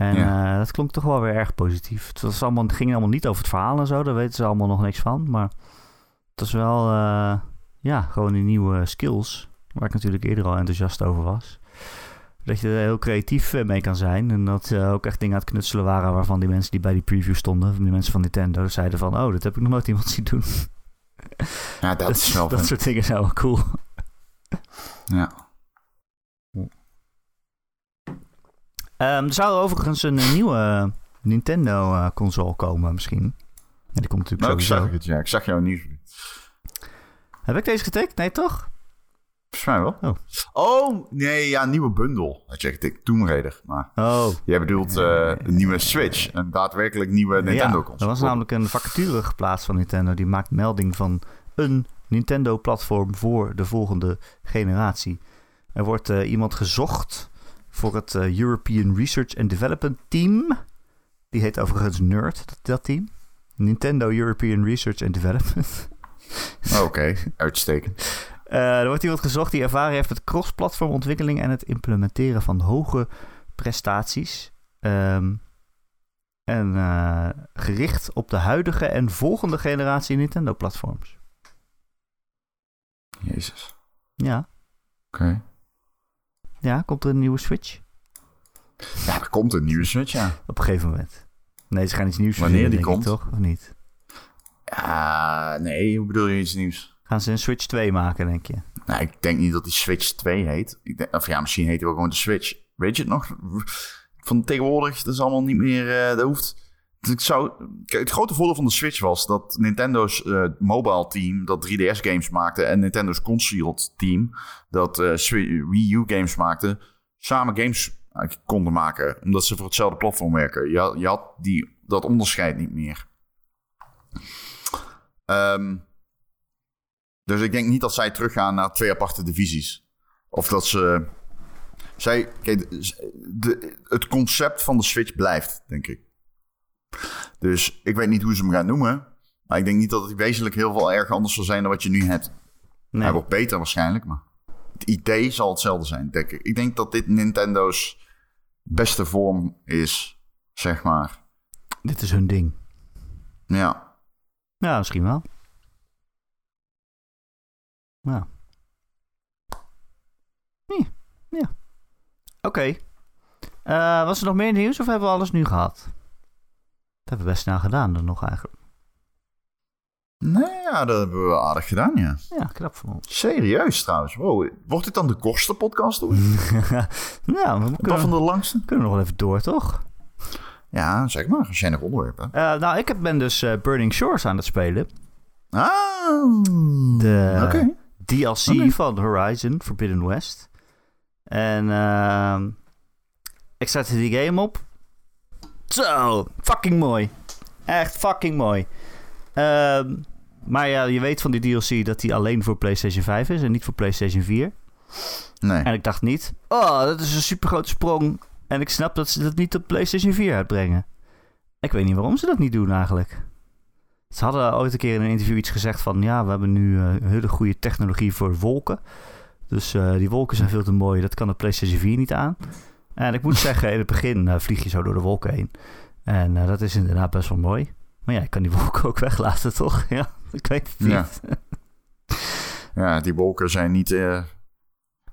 En Ja. eh, dat klonk toch wel weer erg positief. Het, was allemaal, het ging allemaal niet over het verhaal en zo. Daar weten ze allemaal nog niks van. Maar het was wel, eh, ja, gewoon die nieuwe skills. Waar ik natuurlijk eerder al enthousiast over was. Dat je er heel creatief eh, mee kan zijn. En dat ze ook echt dingen aan het knutselen waren. Waarvan die mensen die bij die preview stonden, die mensen van Nintendo, zeiden van: Oh, dat heb ik nog nooit iemand zien doen. Ja, dat, is wel dat soort dingen zijn wel cool. Ja. Ehm, er zou overigens een eh, nieuwe Nintendo-console komen, misschien. Ja, die komt natuurlijk Nou, ik sowieso. zag het, ja. Ik zag jouw nieuws. Heb ik deze getikt? Nee, toch? Volgens mij wel. Oh. Oh, nee, ja, nieuwe bundel. Had je. Tomb Raider. Maar Oh, jij bedoelt eh, een nieuwe Switch. Een daadwerkelijk nieuwe ja. Nintendo-console. Er was namelijk een vacature geplaatst van Nintendo. Die maakt melding van een Nintendo-platform voor de volgende generatie. Er wordt eh, iemand gezocht voor het eh, European Research and Development Team. Die heet overigens NERD, dat, dat team. Nintendo European Research and Development. Oké, uitstekend. Eh, er wordt iemand gezocht die ervaring heeft met cross-platform ontwikkeling en het implementeren van hoge prestaties. Ehm, en eh, gericht op de huidige en volgende generatie Nintendo-platforms. Jezus. Ja. Oké. Ja, komt er een nieuwe Switch? Ja, er komt een nieuwe Switch, ja. Op een gegeven moment. Nee, ze gaan iets nieuws Wanneer die ik, komt? toch? Of niet? Ja, nee, hoe bedoel je iets nieuws? Gaan ze een Switch 2 maken, denk je? Nou, ik denk niet dat die Switch 2 heet. Ik denk, of ja, misschien heet hij wel gewoon de Switch. Weet je het nog? Van tegenwoordig, dat is allemaal niet meer... eh dat hoeft... Kijk, het grote voordeel van de Switch was dat Nintendo's eh, mobile team dat 3DS games maakte en Nintendo's console team dat eh, Wii U games maakte, samen games eigenlijk konden maken, omdat ze voor hetzelfde platform werken. Je je had die, dat onderscheid niet meer. Ehm, dus ik denk niet dat zij teruggaan naar twee aparte divisies. Of dat ze. Zij, het concept van de Switch blijft, denk ik. Dus ik weet niet hoe ze hem gaan noemen. Maar ik denk niet dat het wezenlijk heel veel erg anders zal zijn dan wat je nu hebt. Nee. Hij wordt beter waarschijnlijk, maar het idee zal hetzelfde zijn, denk ik. Ik denk dat dit Nintendo's beste vorm is, zeg maar. Dit is hun ding. Ja, Ja, misschien wel. Ja. Hm, Ja. Oké. Eh, was er nog meer nieuws of hebben we alles nu gehad? Hebben we best snel gedaan dan nog eigenlijk. nee, ja, dat hebben we aardig gedaan, ja. Ja, knap van ons. Serieus trouwens. Wow. Wordt dit dan de kortste podcast nou, we Of kunnen, van de langste? kunnen nog wel even door, toch? Ja, zeg maar, als jij nog onderwerp hebt. Eh, nou, ik heb- ben dus eh, Burning Shores aan het spelen. Ah, De. DLC van Horizon Forbidden West. En ehm, ik startte die game op. Zo, fucking mooi. Echt fucking mooi. Ehm, maar ja, je weet van die DLC dat die alleen voor PlayStation 5 is en niet voor PlayStation 4. Nee. En ik dacht niet, oh, dat is een super grote sprong. En ik snap dat ze dat niet op PlayStation 4 uitbrengen. Ik weet niet waarom ze dat niet doen eigenlijk. Ze hadden ooit een keer in een interview iets gezegd van... ja, we hebben nu eh, een hele goede technologie voor wolken. Dus eh, die wolken zijn veel te mooi. Dat kan de PlayStation 4 niet aan. En ik moet zeggen, in het begin eh, vlieg je zo door de wolken heen. En eh, dat is inderdaad best wel mooi. Maar ja, ik kan die wolken ook weglaten, toch? Ja, ik weet het niet. Ja. Ja, die wolken zijn niet... eh,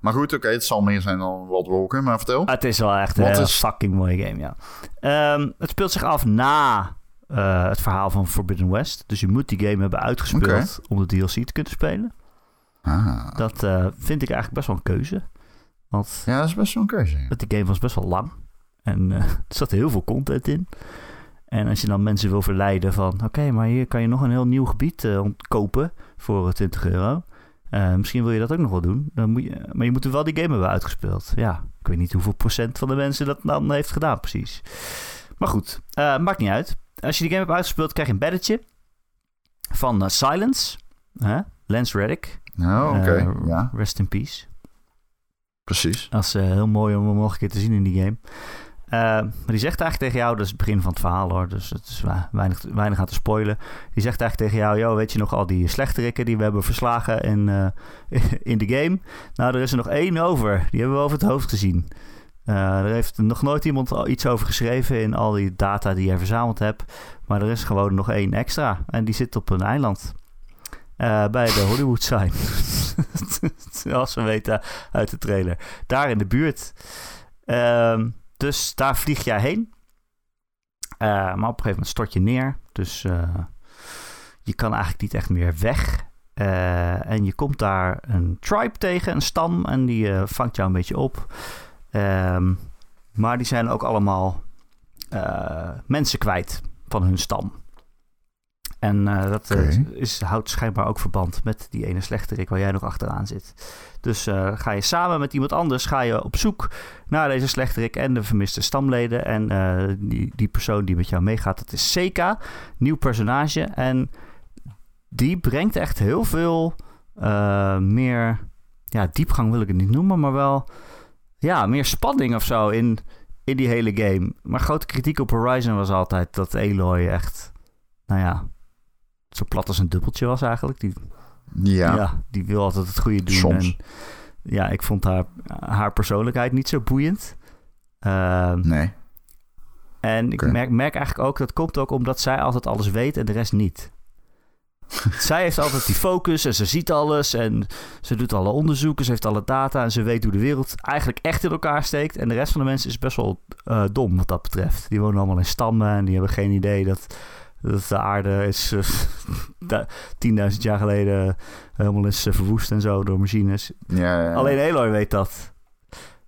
Maar goed, oké, het zal meer zijn dan wat wolken, maar vertel. Ah, het is wel echt een is- fucking mooie game, ja. Ehm, het speelt zich af na het verhaal van Forbidden West. Dus je moet die game hebben uitgespeeld om de DLC te kunnen spelen. Ah. Dat vind ik eigenlijk best wel een keuze. Want Ja, dat is best wel een keuze. ja. die game was best wel lang. En eh, er zat heel veel content in. En als je dan mensen wil verleiden van... Oké, maar hier kan je nog een heel nieuw gebied eh, kopen voor eh, 20 euro. Eh, misschien wil je dat ook nog wel doen. Dan moet je, maar je moet er wel die game hebben uitgespeeld. Ja, ik weet niet hoeveel procent van de mensen dat dan heeft gedaan precies. Maar goed, maakt niet uit. Als je die game hebt uitgespeeld, krijg je een baddetje van Silence. Lance Reddick. Nou, oké. Ja, Rest in peace. Precies. Dat is eh, heel mooi om hem nog een keer te zien in die game. Eh, maar die zegt eigenlijk tegen jou, dat is het begin van het verhaal hoor, dus het is weinig, weinig aan te spoilen. Die zegt eigenlijk tegen jou, yo, weet je nog al die slechterikken die we hebben verslagen in, eh, in de game? Nou, er is er nog één over. Die hebben we over het hoofd gezien. Eh, er heeft nog nooit iemand iets over geschreven in al die data die jij verzameld hebt. Maar er is gewoon nog één extra. En die zit op een eiland. Eh, bij de Hollywood sign. Als we weten uit de trailer. Daar in de buurt. Ehm, dus daar vlieg jij heen. Eh, maar op een gegeven moment stort je neer. Dus eh, je kan eigenlijk niet echt meer weg. En je komt daar een tribe tegen, een stam. En die vangt jou een beetje op. Ehm, maar die zijn ook allemaal mensen kwijt van hun stam. En eh, dat eh, is, houdt schijnbaar ook verband met die ene slechterik waar jij nog achteraan zit. Dus eh, ga je samen met iemand anders ga je op zoek naar deze slechterik en de vermiste stamleden. En die, die persoon die met jou meegaat, dat is Seka, nieuw personage. En die brengt echt heel veel meer ja, diepgang wil ik het niet noemen, maar wel ja, meer spanning of zo in, in die hele game. Maar grote kritiek op Horizon was altijd dat Aloy echt, nou ja, zo plat als een dubbeltje was eigenlijk. Die, Ja, ja. die wil altijd het goede doen. Soms. En, ja, ik vond haar, haar persoonlijkheid niet zo boeiend. Ehm, nee. en ik merk, merk eigenlijk ook, dat komt ook omdat zij altijd alles weet en de rest niet. zij heeft altijd die focus en ze ziet alles en ze doet alle onderzoeken, ze heeft alle data en ze weet hoe de wereld eigenlijk echt in elkaar steekt. En de rest van de mensen is best wel eh, dom wat dat betreft. Die wonen allemaal in stammen en die hebben geen idee dat, dat de aarde is eh, da- 10.000 jaar geleden helemaal is eh, verwoest en zo door machines. Ja, ja, Alleen Eloy weet dat.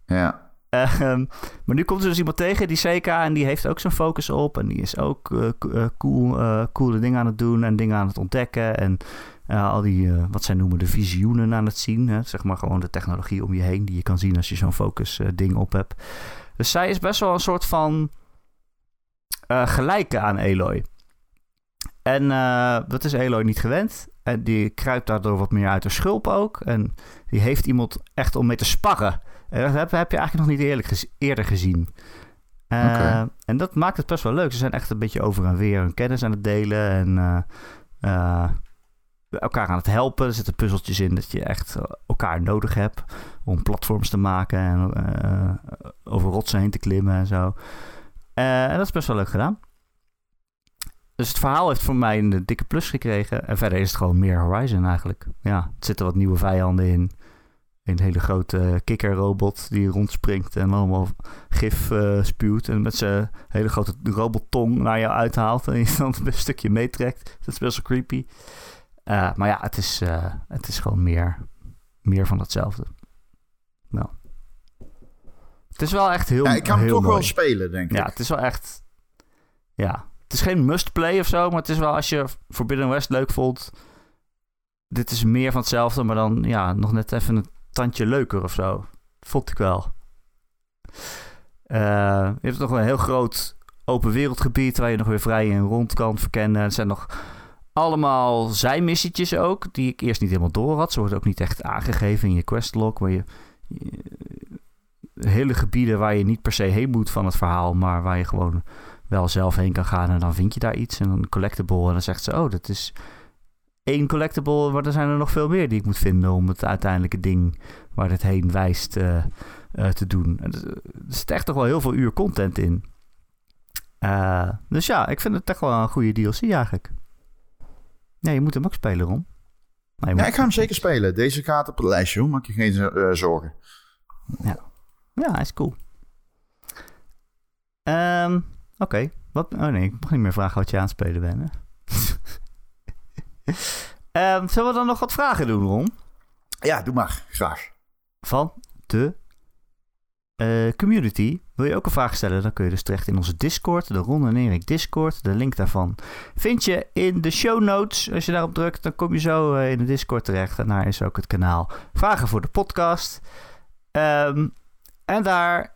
Ja. Ehm, maar nu komt er dus iemand tegen, die CK, en die heeft ook zijn focus op. En die is ook eh, co- eh, cool, eh, coole dingen aan het doen en dingen aan het ontdekken. En eh, al die, eh, wat zij noemen, de visioenen aan het zien. Hè? Zeg maar gewoon de technologie om je heen die je kan zien als je zo'n focus eh, ding op hebt. Dus zij is best wel een soort van eh, gelijke aan Eloy. En eh, dat is Eloy niet gewend. En die kruipt daardoor wat meer uit de schulp ook. En die heeft iemand echt om mee te sparren. En dat heb, heb je eigenlijk nog niet eerlijk gez- eerder gezien. Eh. En dat maakt het best wel leuk. Ze zijn echt een beetje over en weer hun kennis aan het delen. En eh, eh, elkaar aan het helpen. Er zitten puzzeltjes in dat je echt eh, elkaar nodig hebt. Om platforms te maken. En eh, over rotsen heen te klimmen en zo. Eh, en dat is best wel leuk gedaan. Dus het verhaal heeft voor mij een dikke plus gekregen. En verder is het gewoon meer Horizon eigenlijk. Ja, er zitten wat nieuwe vijanden in. Een hele grote kikkerrobot die rondspringt en allemaal gif eh, spuwt. En met zijn hele grote robottong naar jou uithaalt. En je dan een stukje meetrekt. Dat is best wel creepy. Eh, maar ja, het is, eh, het is gewoon meer, meer van hetzelfde. Nou. Het is wel echt heel ja ik kan hem heel toch wel spelen, denk ik. Ja, het is wel echt. Ja, het is geen must-play of zo, maar het is wel als je Forbidden West leuk vond. Dit is meer van hetzelfde, maar dan ja, nog net even een tandje leuker of zo. Vond ik wel. Eh, je hebt nog een heel groot open wereldgebied waar je nog weer vrij in rond kan verkennen. Er zijn nog allemaal zijmissietjes ook, die ik eerst niet helemaal door had. Ze worden ook niet echt aangegeven in je questlog, waar je, je- hele gebieden waar je niet per se heen moet van het verhaal, maar waar je gewoon wel zelf heen kan gaan en dan vind je daar iets en dan een collectible en dan zegt ze, oh, dat is één collectible, maar er zijn er nog veel meer die ik moet vinden om het uiteindelijke ding waar het heen wijst eh, eh, te doen. En er zit echt toch wel heel veel uur content in. Eh, dus ja, ik vind het echt wel een goede DLC eigenlijk. Ja, je moet hem ook spelen, Ron. Maar je Ja, ik ga hem zeker spelen. Deze gaat op het lijstje, hoor. Maak je geen zorgen. Ja, hij is cool. Ehm, Oké. Wat? Oh nee, ik mag niet meer vragen wat je aan het spelen bent. Hè? Ehm, zullen we dan nog wat vragen doen, Ron? Ja, doe maar. Graag. Van de eh, community. Wil je ook een vraag stellen? Dan kun je dus terecht in onze Discord. De Ron en Erik Discord. De link daarvan vind je in de show notes. Als je daarop drukt, dan kom je zo eh, in de Discord terecht. En daar is ook het kanaal Vragen voor de podcast. Ehm, en daar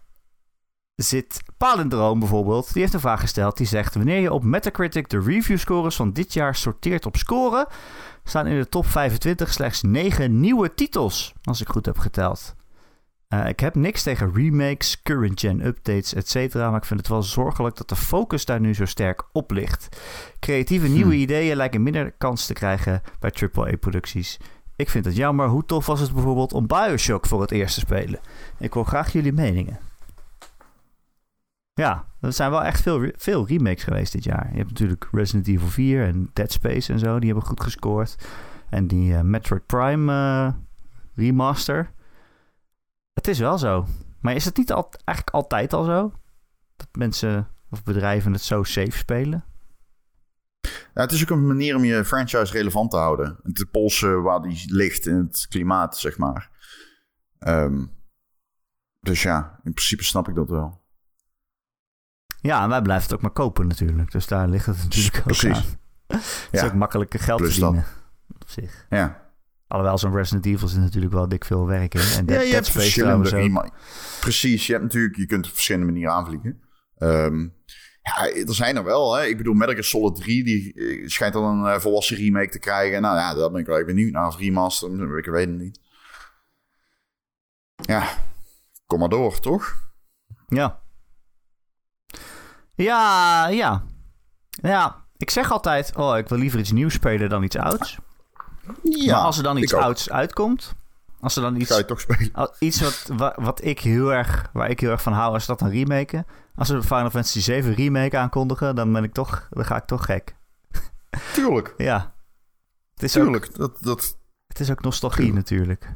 zit Palindroom bijvoorbeeld. Die heeft een vraag gesteld. Die zegt: Wanneer je op Metacritic de review scores van dit jaar sorteert op scoren, staan in de top 25 slechts 9 nieuwe titels. Als ik goed heb geteld. Eh, ik heb niks tegen remakes, current gen updates, etc. Maar ik vind het wel zorgelijk dat de focus daar nu zo sterk op ligt. Creatieve nieuwe ideeën lijken minder kans te krijgen bij AAA-producties. Ik vind het jammer. Hoe tof was het bijvoorbeeld om Bioshock voor het eerst te spelen? Ik hoor graag jullie meningen. Ja, er zijn wel echt veel, veel remakes geweest dit jaar. Je hebt natuurlijk Resident Evil 4 en Dead Space en zo. Die hebben goed gescoord. En die eh, Metroid Prime eh, remaster. Het is wel zo. Maar is het niet al, eigenlijk altijd al zo? Dat mensen of bedrijven het zo safe spelen? Ja, het is ook een manier om je franchise relevant te houden. En te polsen waar die ligt in het klimaat, zeg maar. Ehm, dus ja, in principe snap ik dat wel. Ja, en wij blijven het ook maar kopen natuurlijk. Dus daar ligt het natuurlijk ook Precies. aan. Het is Ja. ook makkelijker geld Plus verdienen. Op zich. Ja, Alhoewel zo'n Resident Evil zit natuurlijk wel dik veel werk in. En ja Dead, je Dead hebt verschillende Precies, je hebt natuurlijk, je kunt op verschillende manieren aanvliegen. Ehm, Ja, er zijn er wel. Hè. Ik bedoel, Metal Gear Solid 3 die eh, schijnt dan een eh, volwassen remake te krijgen. Nou ja, daar ben ik wel even benieuwd naar. Of remaster, ik weet het niet. Ja, kom maar door, toch? Ja. Ja, ja. Ja, ik zeg altijd, oh, ik wil liever iets nieuws spelen dan iets ouds. Ja, maar als er dan iets ook. ouds uitkomt, als er dan iets, Ga je toch spelen? iets wat, wa- wat ik heel erg, waar ik heel erg van hou, is dat een remake. Als ze Final Fantasy 7 remake aankondigen, dan ben ik toch, dan ga ik toch gek. Tuurlijk, Ja. Het is ook, tuurlijk. Dat, dat, het is ook nostalgie natuurlijk.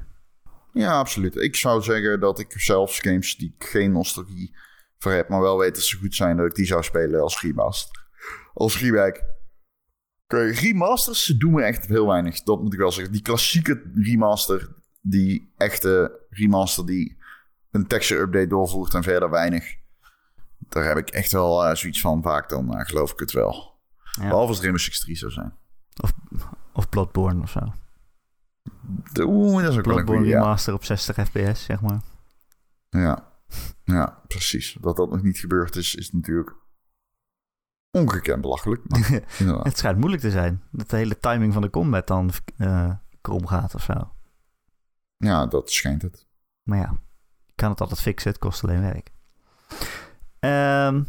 ja, absoluut. Ik zou zeggen dat ik zelfs games die geen nostalgie voor heb, maar wel weet dat ze goed zijn, dat ik die zou spelen als remaster. Als. Kijk, remasters ze doen me echt heel weinig. Dat moet ik wel zeggen. Die klassieke remaster, die echte remaster die een texture update doorvoert en verder weinig. Daar heb ik echt wel eh, zoiets van vaak, dan eh, geloof ik het wel. Ja. Behalve als het Rainbow Six 3 zou zijn. Of Bloodborne of zo. Oeh, dat is ook wel een Bloodborne goeie, ja. remaster op 60 fps, zeg maar. Ja. Ja, precies. Dat dat nog niet gebeurd is, is natuurlijk ongekend belachelijk. Het schijnt moeilijk te zijn. Dat de hele timing van de combat dan eh, krom gaat of zo. Ja, dat schijnt het. Maar ja, je kan het altijd fixen. Het kost alleen werk. Ehm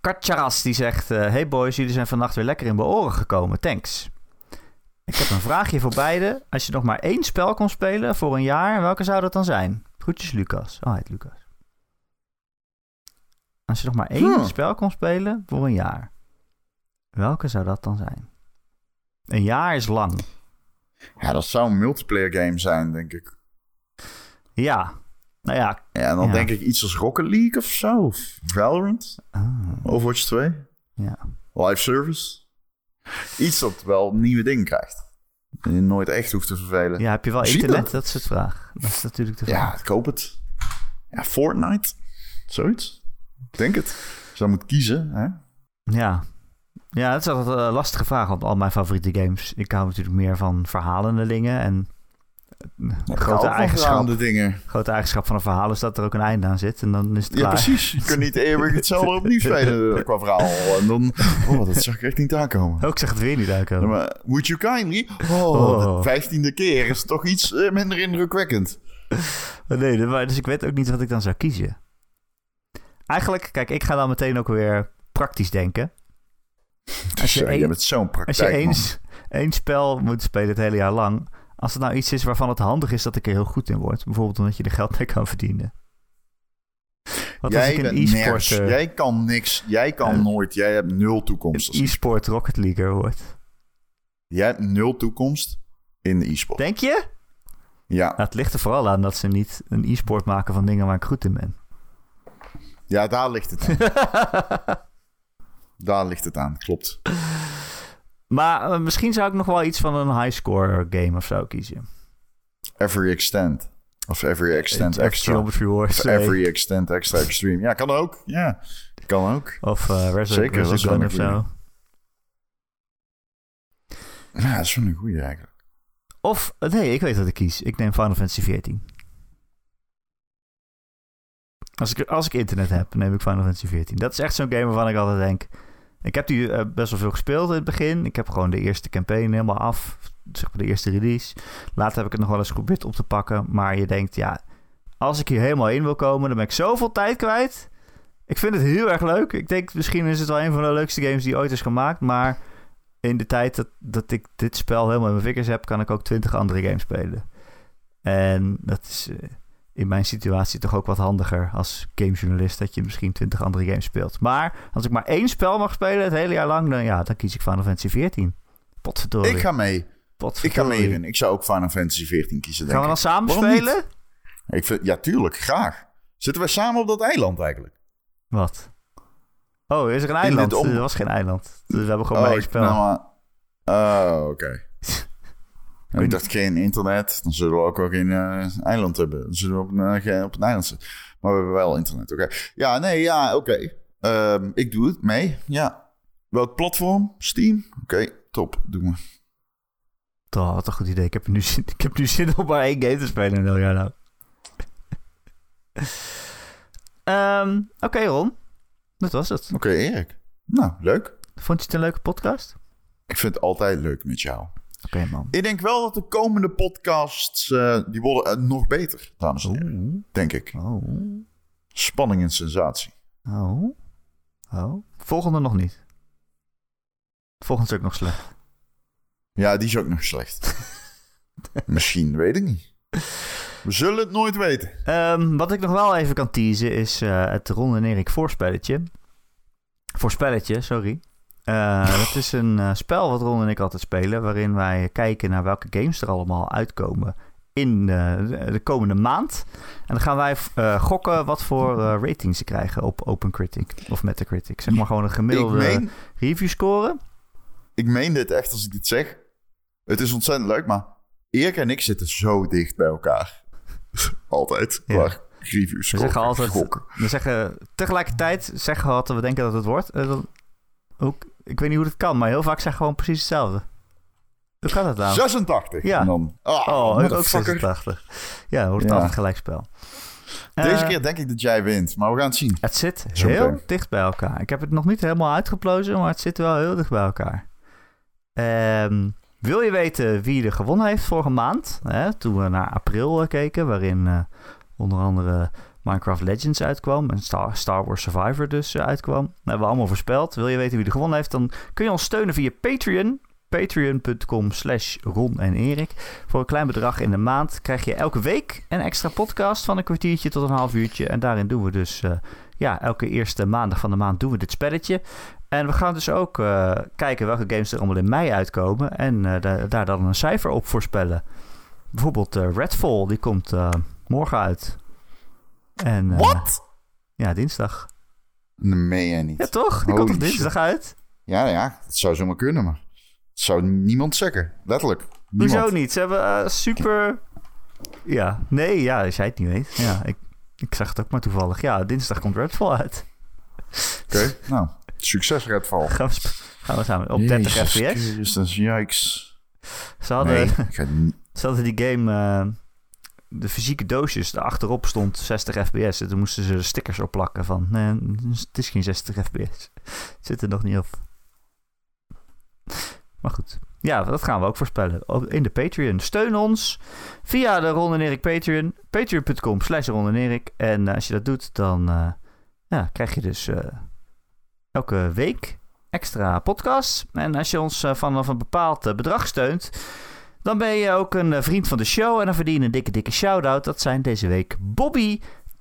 Katjaras die zegt... eh, hey boys, jullie zijn vannacht weer lekker in mijn oren gekomen. Thanks. Ik heb een vraagje voor beiden. Als je nog maar één spel kon spelen voor een jaar... welke zou dat dan zijn? Groetjes Lucas. Oh, hij heet Lucas. Als je nog maar één spel kon spelen voor een jaar... welke zou dat dan zijn? Een jaar is lang. Ja, dat zou een multiplayer game zijn, denk ik. Ja. Nou ja. Ja, en dan Ja. denk ik iets als Rocket League of zo. Of Valorant. Ah, Overwatch 2. ja. Live Service. Iets dat wel nieuwe dingen krijgt. En je nooit echt hoeft te vervelen. Ja, heb je wel Zie internet? dat? Dat is het vraag. Dat is natuurlijk de Ja, vraag. ik hoop het. Ja, Fortnite. Zoiets. Ik denk het. Als je dan moet kiezen, hè? Ja. Ja, dat is altijd een lastige vraag. Want al mijn favoriete games... Ik hou natuurlijk meer van verhalende dingen. En De ik grote eigenschap, dingen. grote eigenschap van een verhaal is dat er ook een einde aan zit. En dan is het Ja, klaar. precies. Je kunt niet eeuwig hetzelfde opnieuw spelen qua verhaal. En dan... Oh, dat zag ik echt niet aankomen. Ook zeg het weer niet Ja, uitkomen. maar would you kindly? Oh, Oh. de vijftiende keer is toch iets eh, minder indrukwekkend. Nee, dat- maar- dus ik weet ook niet wat ik dan zou kiezen. Eigenlijk, kijk, ik ga dan meteen ook weer praktisch denken. Als je één- jij bent zo'n Als je praktijk, man. één spel moet spelen het hele jaar lang... Als het nou iets is waarvan het handig is dat ik er heel goed in word. Bijvoorbeeld omdat je er geld mee kan verdienen. Wat Jij ik een e-sport, eh, Jij kan niks. Jij kan eh, nooit. Jij hebt nul toekomst. een e-sport Rocket Leaguer word. Jij hebt nul toekomst in de e-sport. Denk je? Ja. Nou, het ligt er vooral aan dat ze niet een e-sport maken van dingen waar ik goed in ben. ja, daar ligt het aan. daar ligt het aan, klopt. Maar eh, misschien zou ik nog wel iets van een highscore game of zo kiezen. Every extent. Of every extent Of extra. Of 2. every extent extra extreme. Ja, kan ook. Ja, kan ook. Of eh wel Resogun een of zo. Ja, dat is wel een goeie eigenlijk. Of, eh, nee, ik weet wat ik kies. Ik neem Final Fantasy 14. Als ik, als ik internet heb, neem ik Final Fantasy 14. Dat is echt zo'n game waarvan ik altijd denk... Ik heb die eh, best wel veel gespeeld in het begin. Ik heb gewoon de eerste campaign helemaal af. Zeg maar de eerste release. Later heb ik het nog wel eens geprobeerd op te pakken. Maar je denkt, ja... Als ik hier helemaal in wil komen, dan ben ik zoveel tijd kwijt. Ik vind het heel erg leuk. Ik denk, misschien is het wel een van de leukste games die ooit is gemaakt. Maar in de tijd dat, dat ik dit spel helemaal in mijn vingers heb, kan ik ook twintig andere games spelen. En dat is eh, in mijn situatie toch ook wat handiger als gamejournalist, dat je misschien twintig andere games speelt. Maar als ik maar één spel mag spelen het hele jaar lang, dan, ja, dan kies ik Final Fantasy 14. Potverdorie. Ik ga mee. Ik ga mee erin. Ik zou ook Final Fantasy 14 kiezen, denk Gaan we dan samen Waarom niet? spelen? ik vind, ja, tuurlijk. Graag. Zitten wij samen op dat eiland eigenlijk? Wat? Oh, is er een eiland? om- Er was geen eiland. Dus we hebben gewoon maar één spel. nou, maar- Oh, oké. Ik dacht geen internet, dan zullen we ook wel geen eh, eiland hebben. Dan zullen we op een, eh, op een eiland zitten. Maar we hebben wel internet, oké. Ja, nee, ja, oké. Ehm, ik doe het mee, ja. Welk platform? Steam? Oké, top, doe maar. Toch, wat een goed idee. Ik heb nu zin, ik heb nu zin om maar één game te spelen in een heel jaar nou. Ehm, Oké, Ron. Dat was het. Oké, Erik. Nou, leuk. Vond je het een leuke podcast? Ik vind het altijd leuk met jou. Oké, man. Ik denk wel dat de komende podcasts, eh, die worden eh, nog beter, dames en heren. Denk ik. Oh. Spanning en sensatie. Oh. Oh. Volgende nog niet. Volgende is ook nog slecht. Ja, die is ook nog slecht. Misschien, weet ik niet. We zullen het nooit weten. Ehm, wat ik nog wel even kan teasen is eh, het Ron en Erik voorspelletje. Voorspelletje, sorry. Eh, dat is een eh, spel wat Ron en ik altijd spelen, waarin wij kijken naar welke games er allemaal uitkomen in de, de komende maand. En dan gaan wij eh, gokken wat voor eh, ratings ze krijgen op OpenCritic of Metacritic. Zeg maar gewoon een gemiddelde meen, review score. ik meen dit echt als ik dit zeg. Het is ontzettend leuk, maar Erik en ik zitten zo dicht bij elkaar. Altijd. Ja. Reviews. We zeggen altijd, gokken. we zeggen tegelijkertijd zeggen we wat we denken dat het wordt. Dan, ook, ik weet niet hoe dat kan, maar heel vaak zeggen we gewoon precies hetzelfde. Hoe kan dat nou? 86. Ja. En dan, ah, Oh, ook motherfucker. 86. Ja, dan wordt het Ja. altijd gelijkspel. Deze Eh, keer denk ik dat jij wint, maar we gaan het zien. Het zit Zo heel dicht bij elkaar. Ik heb het nog niet helemaal uitgeplozen, maar het zit wel heel dicht bij elkaar. Ehm, wil je weten wie er gewonnen heeft vorige maand? Hè, toen we naar april eh, keken, waarin eh, onder andere Minecraft Legends uitkwam en Star, Wars Survivor dus eh, uitkwam. Dat hebben we allemaal voorspeld. Wil je weten wie er gewonnen heeft, dan kun je ons steunen via Patreon. Patreon.com slash Ron en Erik. Voor een klein bedrag in de maand krijg je elke week een extra podcast van een kwartiertje tot een half uurtje. En daarin doen we dus, eh, ja, elke eerste maandag van de maand doen we dit spelletje. En we gaan dus ook eh, kijken welke games er allemaal in mei uitkomen. En da- daar dan een cijfer op voorspellen. Bijvoorbeeld Redfall, die komt morgen uit. En, eh, Wat? Ja, dinsdag. Dat meen jij niet. Ja, toch? Die komt toch dinsdag uit? Ja, ja, dat zou zomaar kunnen, maar dat zou niemand zeggen. Letterlijk. Niemand. Hoezo niet? Ze hebben eh, super... Ja, nee, ja, als jij het niet weet. Ja, ik, ik zag het ook maar toevallig. Ja, dinsdag komt Redfall uit. Oké, nou, succes Redfall. Gaan we, gaan we samen op 30 Jezus fps. Christus, yikes. Ze hadden, Nee, ik ga niet... ze hadden die game... eh, de fysieke doosjes, daarachterop stond 60 fps. En toen moesten ze er stickers op plakken van... Het is geen 60 fps. Het zit er nog niet op. Maar goed. Ja, dat gaan we ook voorspellen. In de Patreon. Steun ons via de Ron en Erik Patreon. Patreon.com slash Ron en. En eh, als je dat doet, dan eh, ja, krijg je dus eh, elke week extra podcasts. En als je ons vanaf een bepaald bedrag steunt... dan ben je ook een eh, vriend van de show. En dan verdien je een dikke, dikke shout-out. Dat zijn deze week Bobby...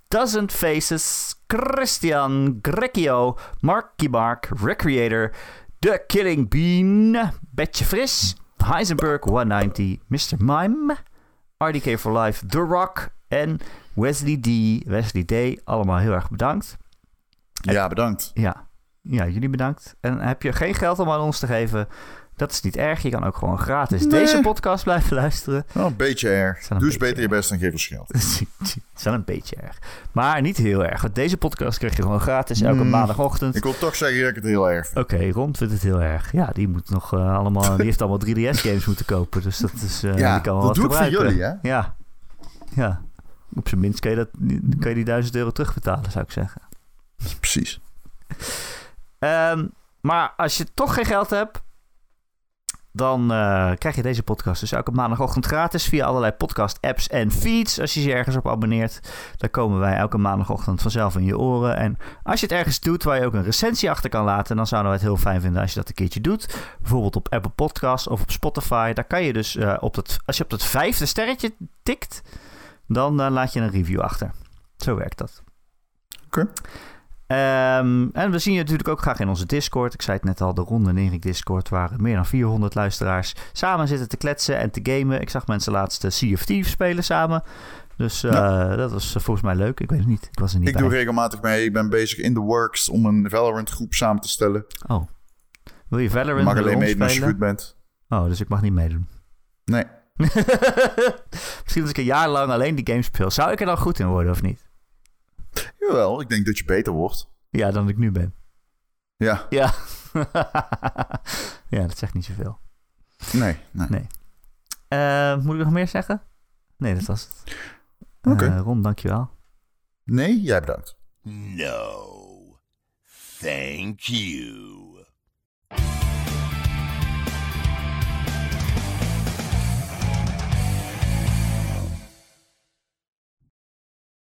Dozen Faces, Christian, Grecchio, Marky Mark, Recreator, The Killing Bean, Betje Fris, Heisenberg 190, Mr. Mime, RDK for Life, The Rock en Wesley D. Wesley D. Allemaal heel erg bedankt. Ja, bedankt. Ja, ja jullie bedankt. En heb je geen geld om aan ons te geven, dat is niet erg. Je kan ook gewoon gratis Nee. deze podcast blijven luisteren. Wel een beetje erg. wel een Doe eens beetje beter je best en geef ons geld. Het is wel een beetje erg. Maar niet heel erg. Want deze podcast krijg je gewoon gratis elke Mm, maandagochtend. Ik wil toch zeggen dat ik het heel erg vind. Oké, Ron vindt het heel erg. Ja, die moet nog eh, allemaal. Die heeft allemaal 3DS-games moeten kopen. Dus dat is. eh, Ja, die kan wel dat wat doe ik voor jullie, hè? Ja. Ja. Op zijn minst kan je, dat, kan je die 1000 euro terugbetalen, zou ik zeggen. Precies. Ehm, maar als je toch geen geld hebt. Dan eh, krijg je deze podcast dus elke maandagochtend gratis via allerlei podcast-apps en feeds. Als je je ergens op abonneert, dan komen wij elke maandagochtend vanzelf in je oren. En als je het ergens doet waar je ook een recensie achter kan laten, dan zouden we het heel fijn vinden als je dat een keertje doet. Bijvoorbeeld op Apple Podcasts of op Spotify. Daar kan je dus eh, op dat, als je op dat vijfde sterretje tikt, dan eh, laat je een review achter. Zo werkt dat. Oké. Ehm, en we zien je natuurlijk ook graag in onze Discord. Ik zei het net al, de Ronde en Erik Discord... waar meer dan 400 luisteraars samen zitten te kletsen en te gamen. Ik zag mensen laatst eh, Sea of Thieves spelen samen. Dus eh, dat was eh, volgens mij leuk. Ik weet het niet. Ik was er niet Ik bij. doe regelmatig mee. Ik ben bezig in de works om een Valorant groep samen te stellen. Oh. Wil je Valorant mag alleen meedoen als je goed bent. Oh, dus ik mag niet meedoen. Nee. Misschien als ik een jaar lang alleen die game speel. Zou ik er dan goed in worden of niet? Jawel, ik denk dat je beter wordt. Ja, dan ik nu ben. Ja, Ja. ja, dat zegt niet zoveel. nee. nee. Nee. Eh, moet ik nog meer zeggen? Nee, dat was het. Oké. Eh, Ron, dankjewel. Nee, jij bedankt. No. Thank you.